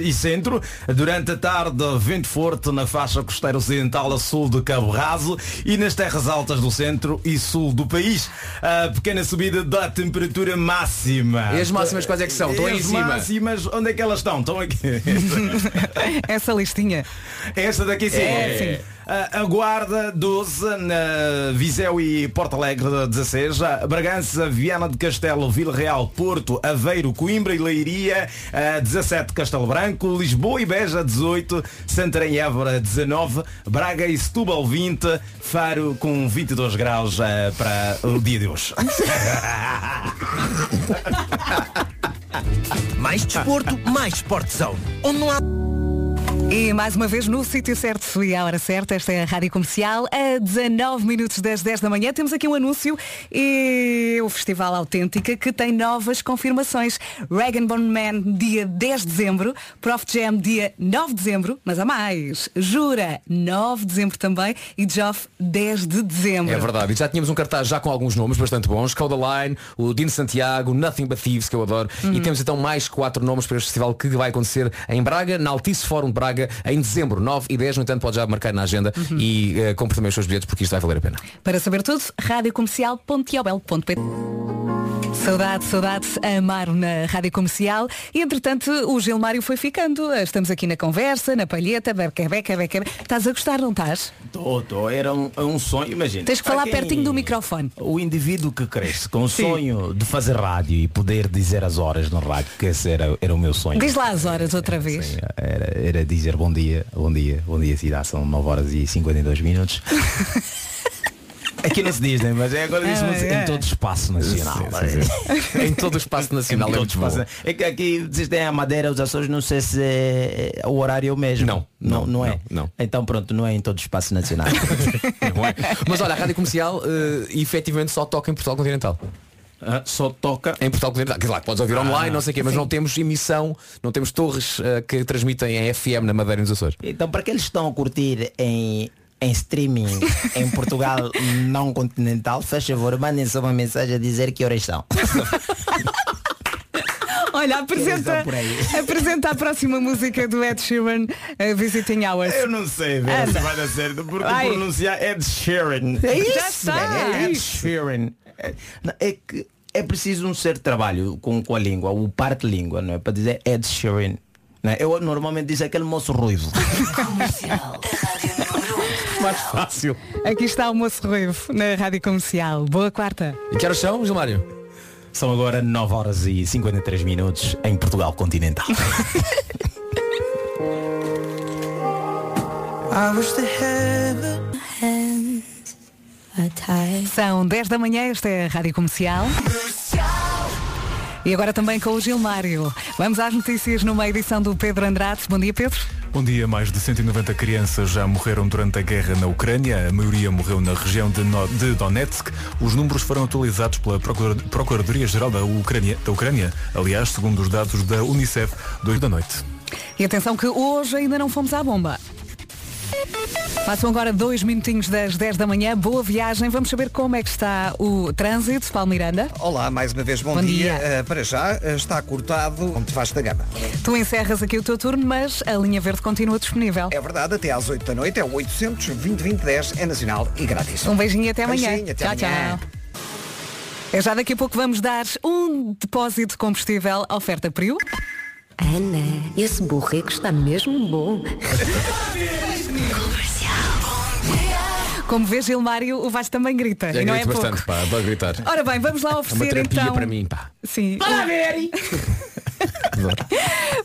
[SPEAKER 10] e centro. Durante a tarde, vento forte na faixa costeira ocidental a sul de Cabo Raso e nas terras altas do centro e sul do país. A pequena subida da temperatura máxima.
[SPEAKER 5] E as máximas quais é que são? Estão aí em
[SPEAKER 10] As
[SPEAKER 5] cima.
[SPEAKER 10] máximas, onde é que elas estão? Estão aqui.
[SPEAKER 1] Essa listinha.
[SPEAKER 10] Esta daqui sim.
[SPEAKER 1] É, sim.
[SPEAKER 10] A, Guarda 12, na Viseu e Porto Alegre 16, a Bragança, Viana de Castelo, Vila Real, Porto, Aveiro, Coimbra e Leiria, a 17 Castelo Branco, Lisboa e Beja 18, Santarém e Évora 19, Braga e Setúbal 20, Faro com 22 graus eh, para o dia de hoje.
[SPEAKER 14] Mais desporto, mais Sportzone. Onde não há...
[SPEAKER 1] E mais uma vez no sítio certo e à hora certa, esta é a Rádio Comercial, a 19 minutos das 10 da manhã. Temos aqui um anúncio e o Festival Autêntica que tem novas confirmações. Regan Bone Man, dia 10 de dezembro, Prof Jam, dia 9 de dezembro, mas há mais. Jura, 9 de dezembro também e Joff, 10 de dezembro.
[SPEAKER 5] É verdade, e já tínhamos um cartaz já com alguns nomes bastante bons, Codaline, o Dino Santiago, Nothing But Thieves, que eu adoro,
[SPEAKER 1] Uhum.
[SPEAKER 5] e temos então mais quatro nomes para este festival que vai acontecer em Braga, na Altice Fórum de Braga, em dezembro, 9 e 10, no entanto pode já marcar na agenda
[SPEAKER 1] Uhum.
[SPEAKER 5] e eh, compre também os seus bilhetes porque isto vai valer a pena.
[SPEAKER 1] Para saber tudo, radiocomercial.tiobel.pt Saudade, saudade, amaram na Rádio Comercial e entretanto o Gilmário foi ficando. Estamos aqui na conversa, na palheta, beca, beca, beca. Estás a gostar, não estás?
[SPEAKER 10] Tô, tô, era um, um sonho, imagina.
[SPEAKER 1] Tens que falar
[SPEAKER 10] quem-
[SPEAKER 1] pertinho do microfone.
[SPEAKER 11] O indivíduo que cresce com o
[SPEAKER 1] Sim.
[SPEAKER 11] sonho de fazer rádio e poder dizer as horas no rádio, que esse era, era o meu sonho.
[SPEAKER 1] Diz lá as horas outra vez.
[SPEAKER 11] Era, era dizer bom dia, bom dia, bom dia cidade, são 9 horas e 52 minutos. Aqui não se diz, né? mas é agora diz
[SPEAKER 10] É, é.
[SPEAKER 11] em todo o espaço nacional.
[SPEAKER 5] em todo o espaço nacional
[SPEAKER 11] Em
[SPEAKER 5] é
[SPEAKER 11] todo
[SPEAKER 5] bom.
[SPEAKER 11] espaço. É que aqui existem a Madeira, os Açores, não sei se é, o horário é o mesmo.
[SPEAKER 5] Não,
[SPEAKER 11] não, não, é.
[SPEAKER 5] não, não.
[SPEAKER 11] Então pronto, não é em todo o espaço nacional.
[SPEAKER 5] Não é? Mas olha, a Rádio Comercial eh, efetivamente só toca em Portugal Continental.
[SPEAKER 10] Só toca
[SPEAKER 5] em Portugal Continental. Claro, podes ouvir
[SPEAKER 10] Ah,
[SPEAKER 5] online, não sei o quê, mas
[SPEAKER 10] sim.
[SPEAKER 5] não temos emissão, não temos torres eh, que transmitem em FM na Madeira e nos Açores.
[SPEAKER 11] Então para aqueles que estão a curtir em, em streaming em Portugal não continental, faz favor, mandem só uma mensagem a dizer que horas são.
[SPEAKER 1] Olha, apresenta,
[SPEAKER 11] Eles
[SPEAKER 1] apresenta a próxima música do Ed Sheeran, uh, Visiting Hours.
[SPEAKER 10] Eu não sei ver se vai dar certo, porque
[SPEAKER 1] Vai.
[SPEAKER 10] pronunciar Ed Sheeran.
[SPEAKER 11] É isso,
[SPEAKER 1] Já está.
[SPEAKER 11] é Ed. Sheeran. É, é que é preciso um certo trabalho com, com a língua, o parte língua, não é? Para dizer Ed Sheeran. Não é? Eu normalmente diz aquele moço ruivo.
[SPEAKER 5] Mais fácil.
[SPEAKER 1] Aqui está o moço ruivo na Rádio Comercial. Boa quarta.
[SPEAKER 5] E que horas são, Gilmário?
[SPEAKER 11] São agora 9 horas e 53 minutos em Portugal continental.
[SPEAKER 1] São 10 da manhã, esta é a Rádio Comercial. E agora também com o Gilmário. Vamos às notícias numa edição do Pedro Andrade. Bom dia, Pedro.
[SPEAKER 2] Bom dia, mais de 190 crianças já morreram durante a guerra na Ucrânia. A maioria morreu na região de, No- de Donetsk. Os números foram atualizados pela Procura- Procuradoria-Geral da Ucrânia, da Ucrânia, aliás, segundo os dados da Unicef, 2 da noite.
[SPEAKER 1] E atenção que hoje ainda não fomos à bomba. Passam agora dois minutinhos das 10 da manhã. Boa viagem. Vamos saber como é que está o trânsito. Paulo Miranda.
[SPEAKER 3] Olá, mais uma vez bom,
[SPEAKER 1] Bom
[SPEAKER 3] dia.
[SPEAKER 1] dia.
[SPEAKER 3] Eh, para já eh, está cortado onde faz da gama.
[SPEAKER 1] Tu encerras aqui o teu turno, mas a linha verde continua disponível.
[SPEAKER 3] É verdade, até às 8 da noite é o 800 2010 é nacional e grátis.
[SPEAKER 1] Um beijinho e até amanhã.
[SPEAKER 3] Beijinho, até
[SPEAKER 1] tchau,
[SPEAKER 3] amanhã.
[SPEAKER 1] tchau. É já daqui a pouco vamos dar um depósito de combustível à oferta Priu.
[SPEAKER 15] Ana, esse borrego está mesmo bom.
[SPEAKER 1] Como vês, Gilmário, o Vasco também grita.
[SPEAKER 5] Já
[SPEAKER 1] e não é pouco.
[SPEAKER 5] bastante, pá, adoro gritar.
[SPEAKER 1] Ora bem, vamos lá
[SPEAKER 5] É uma
[SPEAKER 1] oferecer
[SPEAKER 5] terapia
[SPEAKER 1] então.
[SPEAKER 5] para mim, pá.
[SPEAKER 1] Sim.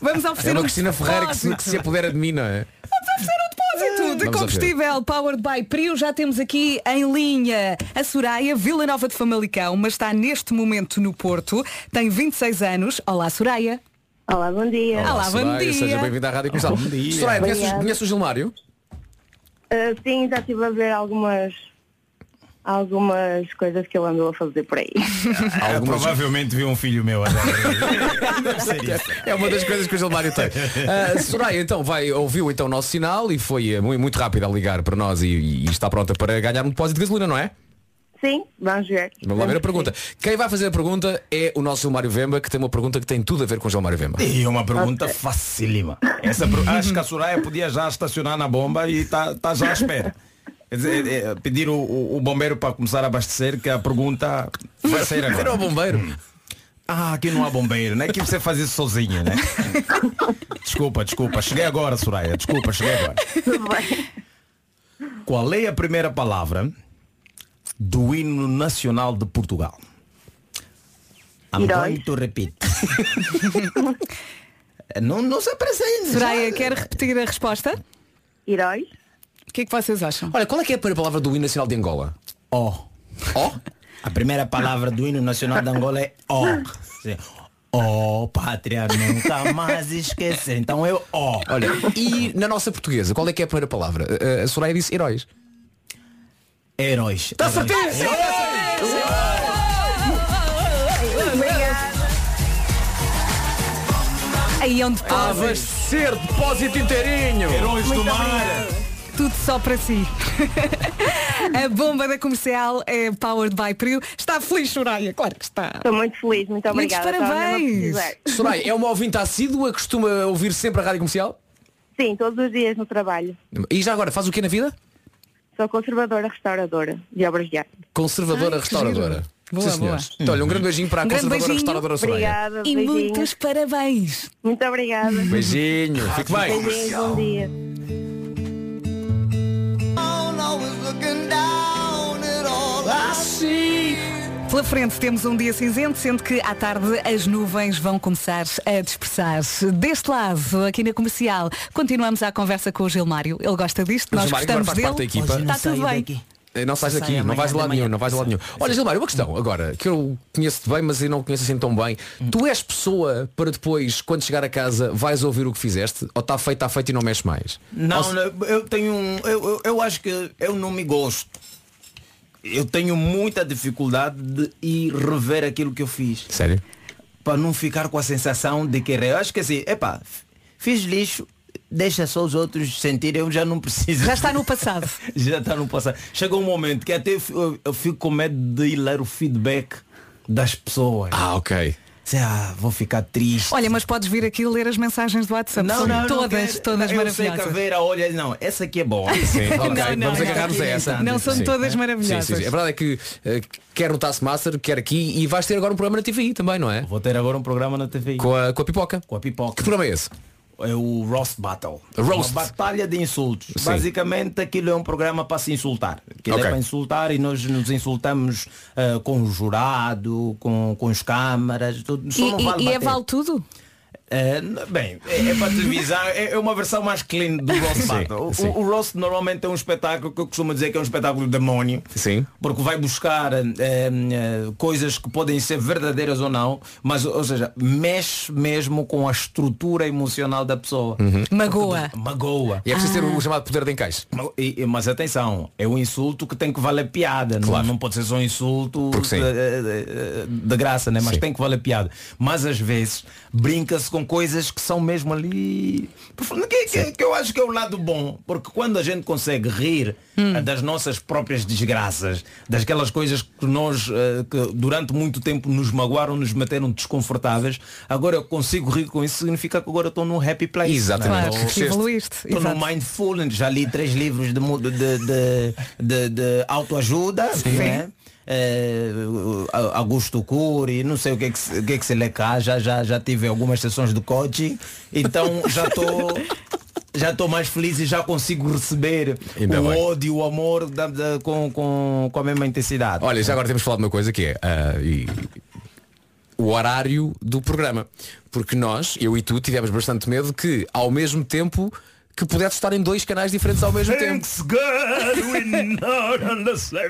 [SPEAKER 1] Vamos oferecer
[SPEAKER 5] É uma
[SPEAKER 1] um
[SPEAKER 5] Cristina Ferreira que se, que se apodera de mim, não é?
[SPEAKER 1] Vamos oferecer um depósito de
[SPEAKER 5] Vamos
[SPEAKER 1] combustível Powered by Prio. Já temos aqui em linha a Soraya, Vila Nova de Famalicão, mas está neste momento no Porto. Tem 26 anos. Olá, Soraya.
[SPEAKER 16] Olá, bom dia.
[SPEAKER 1] Olá, bom
[SPEAKER 5] Soraya,
[SPEAKER 1] dia.
[SPEAKER 5] Seja bem-vinda à Rádio Comercial.
[SPEAKER 16] Bom dia.
[SPEAKER 5] Soraya, conheces,
[SPEAKER 16] Obrigada.
[SPEAKER 5] conheces o Gilmário?
[SPEAKER 16] Ah, sim, já estive a ver algumas algumas coisas que ele andou a fazer por aí.
[SPEAKER 10] Ah, provavelmente viu um filho meu a
[SPEAKER 5] É uma das coisas que o Gilmário tem. Ah, Soraya, então, vai, ouviu então o nosso sinal e foi eh, muito, muito rápido a ligar para nós e, e está pronta para ganhar um depósito de gasolina, não é?
[SPEAKER 16] Sim, vamos ver.
[SPEAKER 5] Vamos lá ver a pergunta. Quem vai fazer a pergunta é o nosso Gilmário Vemba, que tem uma pergunta que tem tudo a ver com o Gilmário Vemba.
[SPEAKER 10] E uma pergunta facílima. Essa, per- acho que a Soraya podia já estacionar na bomba e está tá já à espera. Quer dizer, é, é, pedir o, o- o bombeiro para começar a abastecer, que a pergunta vai sair agora.
[SPEAKER 5] Era o bombeiro.
[SPEAKER 10] Ah, aqui não há bombeiro, né? Aqui você faz isso sozinho, né? Desculpa, desculpa. Cheguei agora, Soraya. Desculpa, cheguei agora. Qual é a primeira palavra do hino nacional de Portugal? I'm
[SPEAKER 16] Heróis.
[SPEAKER 10] going to repeat. não, não se apresente.
[SPEAKER 1] Soraya, quer repetir a resposta?
[SPEAKER 16] Heróis.
[SPEAKER 1] O que é que vocês acham?
[SPEAKER 5] Olha, qual é que é a primeira palavra do hino nacional de Angola?
[SPEAKER 10] Ó.
[SPEAKER 5] Ó?
[SPEAKER 10] A primeira palavra do hino nacional de Angola é. Sim. Ó, pátria, nunca mais esquecer. Então é ó.
[SPEAKER 5] Olha, e na nossa portuguesa, qual é que é a primeira palavra? A Soraya disse heróis.
[SPEAKER 10] Heróis.
[SPEAKER 5] Está certíssimo!
[SPEAKER 1] Aí onde
[SPEAKER 5] A
[SPEAKER 1] pode.
[SPEAKER 5] ser depósito inteirinho.
[SPEAKER 10] Heróis do mar.
[SPEAKER 1] Tudo só para si. a bomba da comercial é Powered by Prio. Está feliz, Soraya? Claro que está.
[SPEAKER 16] Estou muito feliz, muito
[SPEAKER 1] Muitos
[SPEAKER 16] obrigada. A
[SPEAKER 1] parabéns.
[SPEAKER 5] Soraya, é uma ouvinte assídua, costuma ouvir sempre a rádio comercial?
[SPEAKER 16] Sim, todos os dias no trabalho.
[SPEAKER 5] E já agora, faz o que na vida?
[SPEAKER 16] Sou conservadora restauradora de obras de arte.
[SPEAKER 5] Conservadora
[SPEAKER 1] Ai,
[SPEAKER 5] restauradora.
[SPEAKER 1] Boa,
[SPEAKER 5] Sim, senhores.
[SPEAKER 1] boa.
[SPEAKER 5] Então, olha, um grande beijinho para a
[SPEAKER 1] Um
[SPEAKER 5] conservadora
[SPEAKER 1] beijinho.
[SPEAKER 5] restauradora Soraya.
[SPEAKER 16] Obrigada,
[SPEAKER 1] E
[SPEAKER 16] beijinhos.
[SPEAKER 1] muitos parabéns.
[SPEAKER 16] Muito obrigada.
[SPEAKER 5] Beijinho, fique bem.
[SPEAKER 16] Beijinhos, bom dia.
[SPEAKER 1] Pela frente temos um dia cinzento, sendo que à tarde as nuvens vão começar a dispersar. Deste lado, aqui na comercial, continuamos a conversa com o Gilmário. Ele gosta disto,
[SPEAKER 5] O
[SPEAKER 1] nós
[SPEAKER 5] Gilmário agora
[SPEAKER 1] gostamos
[SPEAKER 5] faz
[SPEAKER 1] dele.
[SPEAKER 5] parte da equipa.
[SPEAKER 1] Está tudo bem.
[SPEAKER 5] Eh, Não sais
[SPEAKER 10] Sai
[SPEAKER 5] daqui, não vais de lado nenhum, não vais de lado nenhum. Olha, Gilmário, uma questão agora, que eu conheço-te bem, mas eu não conheço assim tão bem. Tu és pessoa para depois, quando chegar a casa, vais ouvir o que fizeste? Ou está feito, está feito e não mexe mais?
[SPEAKER 10] Não,
[SPEAKER 5] se-
[SPEAKER 10] não, eu tenho um. Eu, eu, eu acho que eu não me gosto. Eu tenho muita dificuldade de ir rever aquilo que eu fiz.
[SPEAKER 5] Sério?
[SPEAKER 10] Para não ficar com a sensação de que eu acho que assim, epá, fiz lixo, deixa só os outros sentirem, eu já não preciso.
[SPEAKER 1] Já está no passado.
[SPEAKER 10] já está no passado. Chega um momento que até eu- eu fico com medo de ir ler o feedback das pessoas.
[SPEAKER 5] Ah, ok.
[SPEAKER 10] Sei, ah, vou ficar triste.
[SPEAKER 1] Olha, mas podes vir aqui ler as mensagens do WhatsApp.
[SPEAKER 10] Não,
[SPEAKER 1] São
[SPEAKER 10] não, não
[SPEAKER 1] todas,
[SPEAKER 10] quero.
[SPEAKER 1] todas
[SPEAKER 10] eu sei que a
[SPEAKER 1] maravilhosas.
[SPEAKER 10] Olha, não, essa aqui é boa.
[SPEAKER 5] Sim, ok,
[SPEAKER 1] Não, não,
[SPEAKER 5] vamos
[SPEAKER 1] não.
[SPEAKER 5] agarrar-nos a essa.
[SPEAKER 1] Não são
[SPEAKER 5] Sim.
[SPEAKER 1] todas
[SPEAKER 5] Sim,
[SPEAKER 1] maravilhosas.
[SPEAKER 5] sim, sim. A verdade é que eh, quer no Taskmaster, quer aqui e vais ter agora um programa na TVI também, não é?
[SPEAKER 10] Vou ter agora um programa na TV.
[SPEAKER 5] Com a, com a pipoca.
[SPEAKER 10] Com a pipoca.
[SPEAKER 5] Que programa é esse?
[SPEAKER 10] É o Roast Battle.
[SPEAKER 5] Roast.
[SPEAKER 10] Uma batalha de insultos.
[SPEAKER 5] Sim.
[SPEAKER 10] Basicamente aquilo é um programa para se insultar. Aquilo
[SPEAKER 5] Ok.
[SPEAKER 10] é para insultar e nós nos insultamos ah, com o jurado, com, com os câmaras, tudo. Só
[SPEAKER 1] E,
[SPEAKER 10] não
[SPEAKER 1] e-
[SPEAKER 10] vale
[SPEAKER 1] e é
[SPEAKER 10] bater.
[SPEAKER 1] vale tudo?
[SPEAKER 10] N- bem, é, é para televisão, é, é uma versão mais clean do Roast
[SPEAKER 5] Sim,
[SPEAKER 10] Battle. O,
[SPEAKER 5] sim.
[SPEAKER 10] o Roast normalmente é um espetáculo que eu costumo dizer que é um espetáculo de demónio.
[SPEAKER 5] Sim.
[SPEAKER 10] Porque vai buscar eh, eh, coisas que podem ser verdadeiras ou não, mas, ou seja, mexe mesmo com a estrutura emocional da pessoa.
[SPEAKER 1] Magoa.
[SPEAKER 10] Magoa.
[SPEAKER 5] E é preciso ter o chamado poder de encaixe.
[SPEAKER 10] E- e- mas atenção, é um insulto que tem que valer piada. Não,
[SPEAKER 5] Claro.
[SPEAKER 10] não pode ser só um insulto
[SPEAKER 5] Porque
[SPEAKER 10] de, de- de graça, né? mas
[SPEAKER 5] Sim.
[SPEAKER 10] tem que valer piada. Mas às vezes brinca-se com coisas que são mesmo ali. Que, que- que eu acho que é o lado bom. Porque quando a gente consegue rir eh, das nossas próprias desgraças, dasquelas coisas que nós eh, que durante muito tempo nos magoaram, nos meteram desconfortáveis, agora eu consigo rir com isso, significa que agora estou num happy place.
[SPEAKER 5] Exatamente.
[SPEAKER 10] né?
[SPEAKER 1] Claro, que
[SPEAKER 5] cresceste.
[SPEAKER 1] evoluíste.
[SPEAKER 10] Estou no. Mindfulness, já li três livros de, de, de, de, de autoajuda, né? Eh, Augusto Cury, não sei o que é que, se- o que, é que se lê cá, já, já, já tive algumas sessões de coaching, então já estou já estou mais feliz e já consigo receber
[SPEAKER 5] Ainda
[SPEAKER 10] o
[SPEAKER 5] bem.
[SPEAKER 10] ódio, o amor da- da- com, com, com a mesma intensidade.
[SPEAKER 5] Olha, já agora temos falado de uma coisa que é ah, e- o horário do programa. Porque nós, eu e tu, tivemos bastante medo que, ao mesmo tempo, que pudesse estar em dois canais diferentes ao mesmo tempo.
[SPEAKER 10] Thanks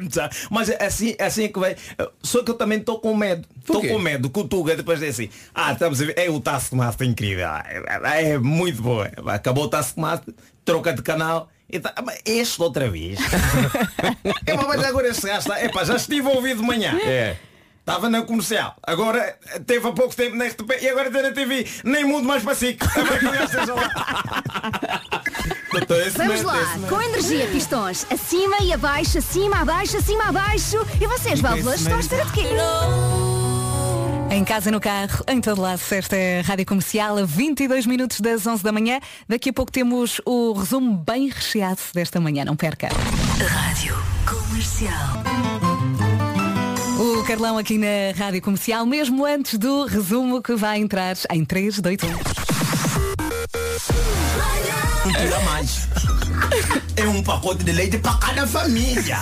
[SPEAKER 10] time. Mas é assim, é assim que vai. Só que eu também estou com medo. Estou com medo que o Tuga depois diz assim. Ah, estamos a ver. É o Taskmaster incrível. É, é muito boa. Acabou o Taskmaster, troca de canal. E tá, mas este outra vez. é, mas agora este gajo está. Epá, já estive a ouvir de manhã.
[SPEAKER 5] É.
[SPEAKER 10] Estava na comercial, agora teve há pouco tempo na RTP e agora tem na TV. Nem mudo mais para si. Também que o gajo esteja lá. Doutor, esse
[SPEAKER 17] Vamos lá, com energia, pistões. Acima e abaixo, acima, abaixo, acima, abaixo. E vocês, válvulas, estão a estar de quê?
[SPEAKER 1] Em casa, no carro, em todo lado, esta é a Rádio Comercial, a 22 minutos das 11 da manhã. Daqui a pouco temos o resumo bem recheado desta manhã, não perca.
[SPEAKER 7] Rádio Comercial.
[SPEAKER 1] Carlão aqui na Rádio Comercial, mesmo antes do resumo que vai entrar em 3, 2, 1.
[SPEAKER 10] Não tira mais. É um pacote de leite para cada família.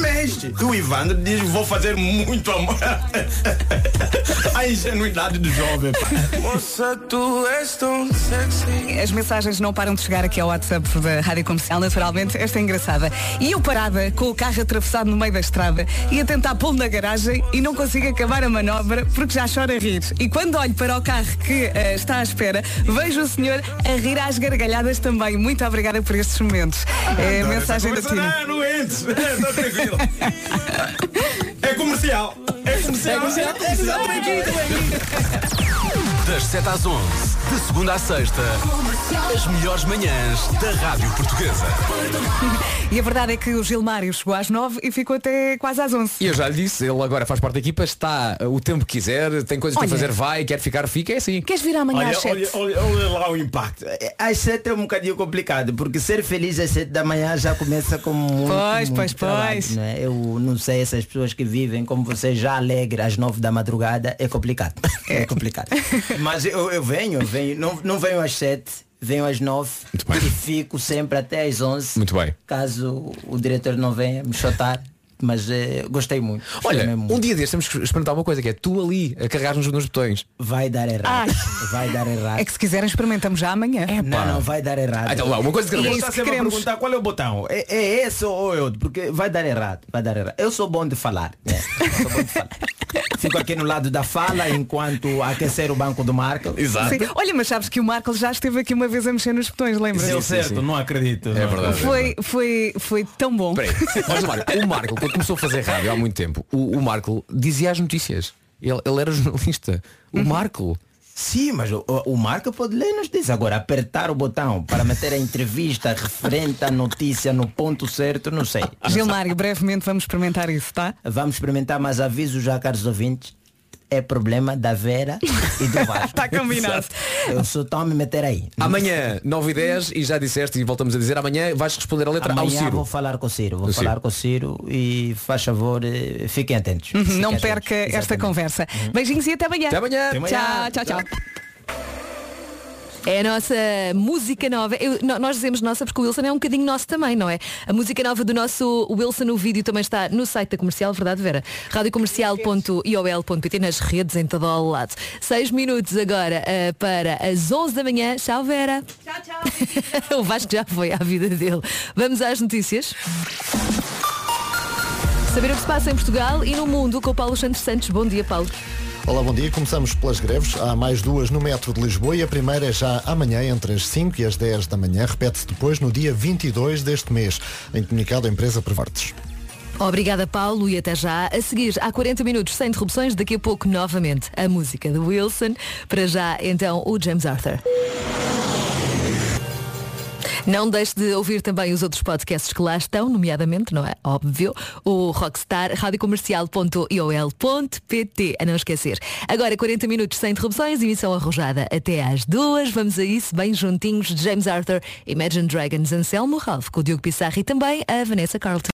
[SPEAKER 10] Por mês. E o Ivandro diz vou fazer muito amor. A ingenuidade do jovem. pá.
[SPEAKER 13] Moça, tu és tão sexy.
[SPEAKER 1] As mensagens não param de chegar aqui ao WhatsApp da Rádio Comercial, naturalmente. Esta é engraçada. E eu parada com o carro atravessado no meio da estrada e a tentar pô-lo na garagem e não consigo acabar a manobra porque já chora a rir. E quando olho para o carro que eh, está à espera, vejo o senhor a rir às gargalhadas também. Muito obrigada por estes momentos. É a mensagem da Tina.
[SPEAKER 10] Ah, não entres. Está tranquilo. É comercial. É comercial.
[SPEAKER 5] É comercial.
[SPEAKER 10] É comercial. Estou aqui, estou aqui.
[SPEAKER 6] Das 7 às 11, de segunda à sexta, as melhores manhãs da Rádio Portuguesa.
[SPEAKER 1] E a verdade é que o Gilmário chegou às 9 e ficou até quase às 11.
[SPEAKER 5] E eu já lhe disse, ele agora faz parte da equipa, está uh, o tempo que quiser, tem coisas para fazer, vai, quer ficar, fica, é assim.
[SPEAKER 1] Queres vir amanhã
[SPEAKER 10] Olha,
[SPEAKER 1] às 7?
[SPEAKER 10] olha, olha, olha lá o impacto. É, Às sete é um bocadinho complicado, porque ser feliz às sete da manhã já começa com muito,
[SPEAKER 1] Pois,
[SPEAKER 10] muito
[SPEAKER 1] pois,
[SPEAKER 10] trabalho,
[SPEAKER 1] pois.
[SPEAKER 10] não é? Eu não sei, essas pessoas que vivem como você já alegre às nove da madrugada, é complicado. É complicado. Mas eu, eu venho, eu venho, não, não venho às sete, venho às nove e fico sempre até às onze.
[SPEAKER 5] Muito bem.
[SPEAKER 10] Caso o diretor não venha me chotar. Mas eh, gostei muito. Gostei
[SPEAKER 5] Olha,
[SPEAKER 10] mesmo muito.
[SPEAKER 5] um dia destes temos que experimentar uma coisa, que é tu ali, a carregar nos, nos botões.
[SPEAKER 10] Vai dar errado. Vai dar errado.
[SPEAKER 1] É que se quiserem experimentamos já amanhã.
[SPEAKER 10] Não, não, vai dar errado.
[SPEAKER 5] Ah, então uma coisa
[SPEAKER 10] Eu
[SPEAKER 1] que
[SPEAKER 10] sempre a
[SPEAKER 1] queremos.
[SPEAKER 10] perguntar qual é o botão. É, é esse ou é outro? Porque vai dar errado. Vai dar errado. Eu sou bom de falar. né? Sou bom de falar. Fico aqui no lado da fala enquanto aquecer o banco do Marco.
[SPEAKER 1] Sim. Olha, mas sabes que o Marco já esteve aqui uma vez a mexer nos botões, lembra?
[SPEAKER 10] Deu certo, não acredito.
[SPEAKER 5] É verdade.
[SPEAKER 1] Foi, foi, foi tão bom.
[SPEAKER 5] Peraí, olha, Marco, o Marco, quando começou a fazer rádio há muito tempo, o, o Marco dizia as notícias. Ele, ele era jornalista. O Marco.
[SPEAKER 10] Sim, mas o, o Marco pode ler nos diz. Agora, apertar o botão para meter a entrevista referente à notícia no ponto certo, não sei.
[SPEAKER 1] Gilmário, brevemente vamos experimentar isso, tá?
[SPEAKER 10] Vamos experimentar, mas aviso já, caros ouvintes, é problema da Vera e do Vasco.
[SPEAKER 1] Tá combinado.
[SPEAKER 10] Eu estou a me meter aí.
[SPEAKER 5] Amanhã, 9 e 10, e já disseste e voltamos a dizer, amanhã vais responder a letra ao
[SPEAKER 10] Amanhã
[SPEAKER 5] Ciro.
[SPEAKER 10] vou falar com o Ciro, vou
[SPEAKER 5] Do
[SPEAKER 10] falar
[SPEAKER 5] Ciro.
[SPEAKER 10] com o Ciro e faz favor, eh, fiquem atentos.
[SPEAKER 1] Uhum,
[SPEAKER 10] Fiquem
[SPEAKER 1] não
[SPEAKER 10] atentos.
[SPEAKER 1] perca esta
[SPEAKER 10] Exatamente.
[SPEAKER 1] conversa. Beijinhos e até amanhã.
[SPEAKER 5] Até amanhã. Até
[SPEAKER 10] amanhã.
[SPEAKER 1] Tchau, tchau, tchau.
[SPEAKER 18] É a nossa música nova. Eu- nós dizemos nossa porque o Wilson é um bocadinho nosso também, não é? A música nova do nosso Wilson, o vídeo também está no site da comercial, verdade, Vera? radiocomercial.iol.pt nas redes em todo o lado. Seis minutos agora eh, para as 11 da manhã. Tchau, Vera. Tchau, tchau. o Vasco já foi à vida dele. Vamos às notícias. Saber o que se passa em Portugal e no mundo com o Paulo Santos Santos. Bom dia, Paulo.
[SPEAKER 19] Olá, bom dia. Começamos pelas greves. Há mais duas no metro de Lisboa e a primeira é já amanhã, entre as 5 e as 10 da manhã. Repete-se depois no dia 22 deste mês. Em comunicado, a empresa Prevartes.
[SPEAKER 18] Obrigada, Paulo, e até já. A seguir, há 40 minutos sem interrupções, daqui a pouco, novamente, a música do Wilson. Para já, então, o James Arthur. Não deixe de ouvir também os outros podcasts que lá estão, nomeadamente, não é? Óbvio, o Rockstar, radiocomercial.iol.pt, a não esquecer. Agora 40 minutos sem interrupções, emissão arrojada até às duas. Vamos a isso, bem juntinhos, James Arthur, Imagine Dragons, Anselmo Ralph, com o Diogo Pissarri e também a Vanessa Carlton.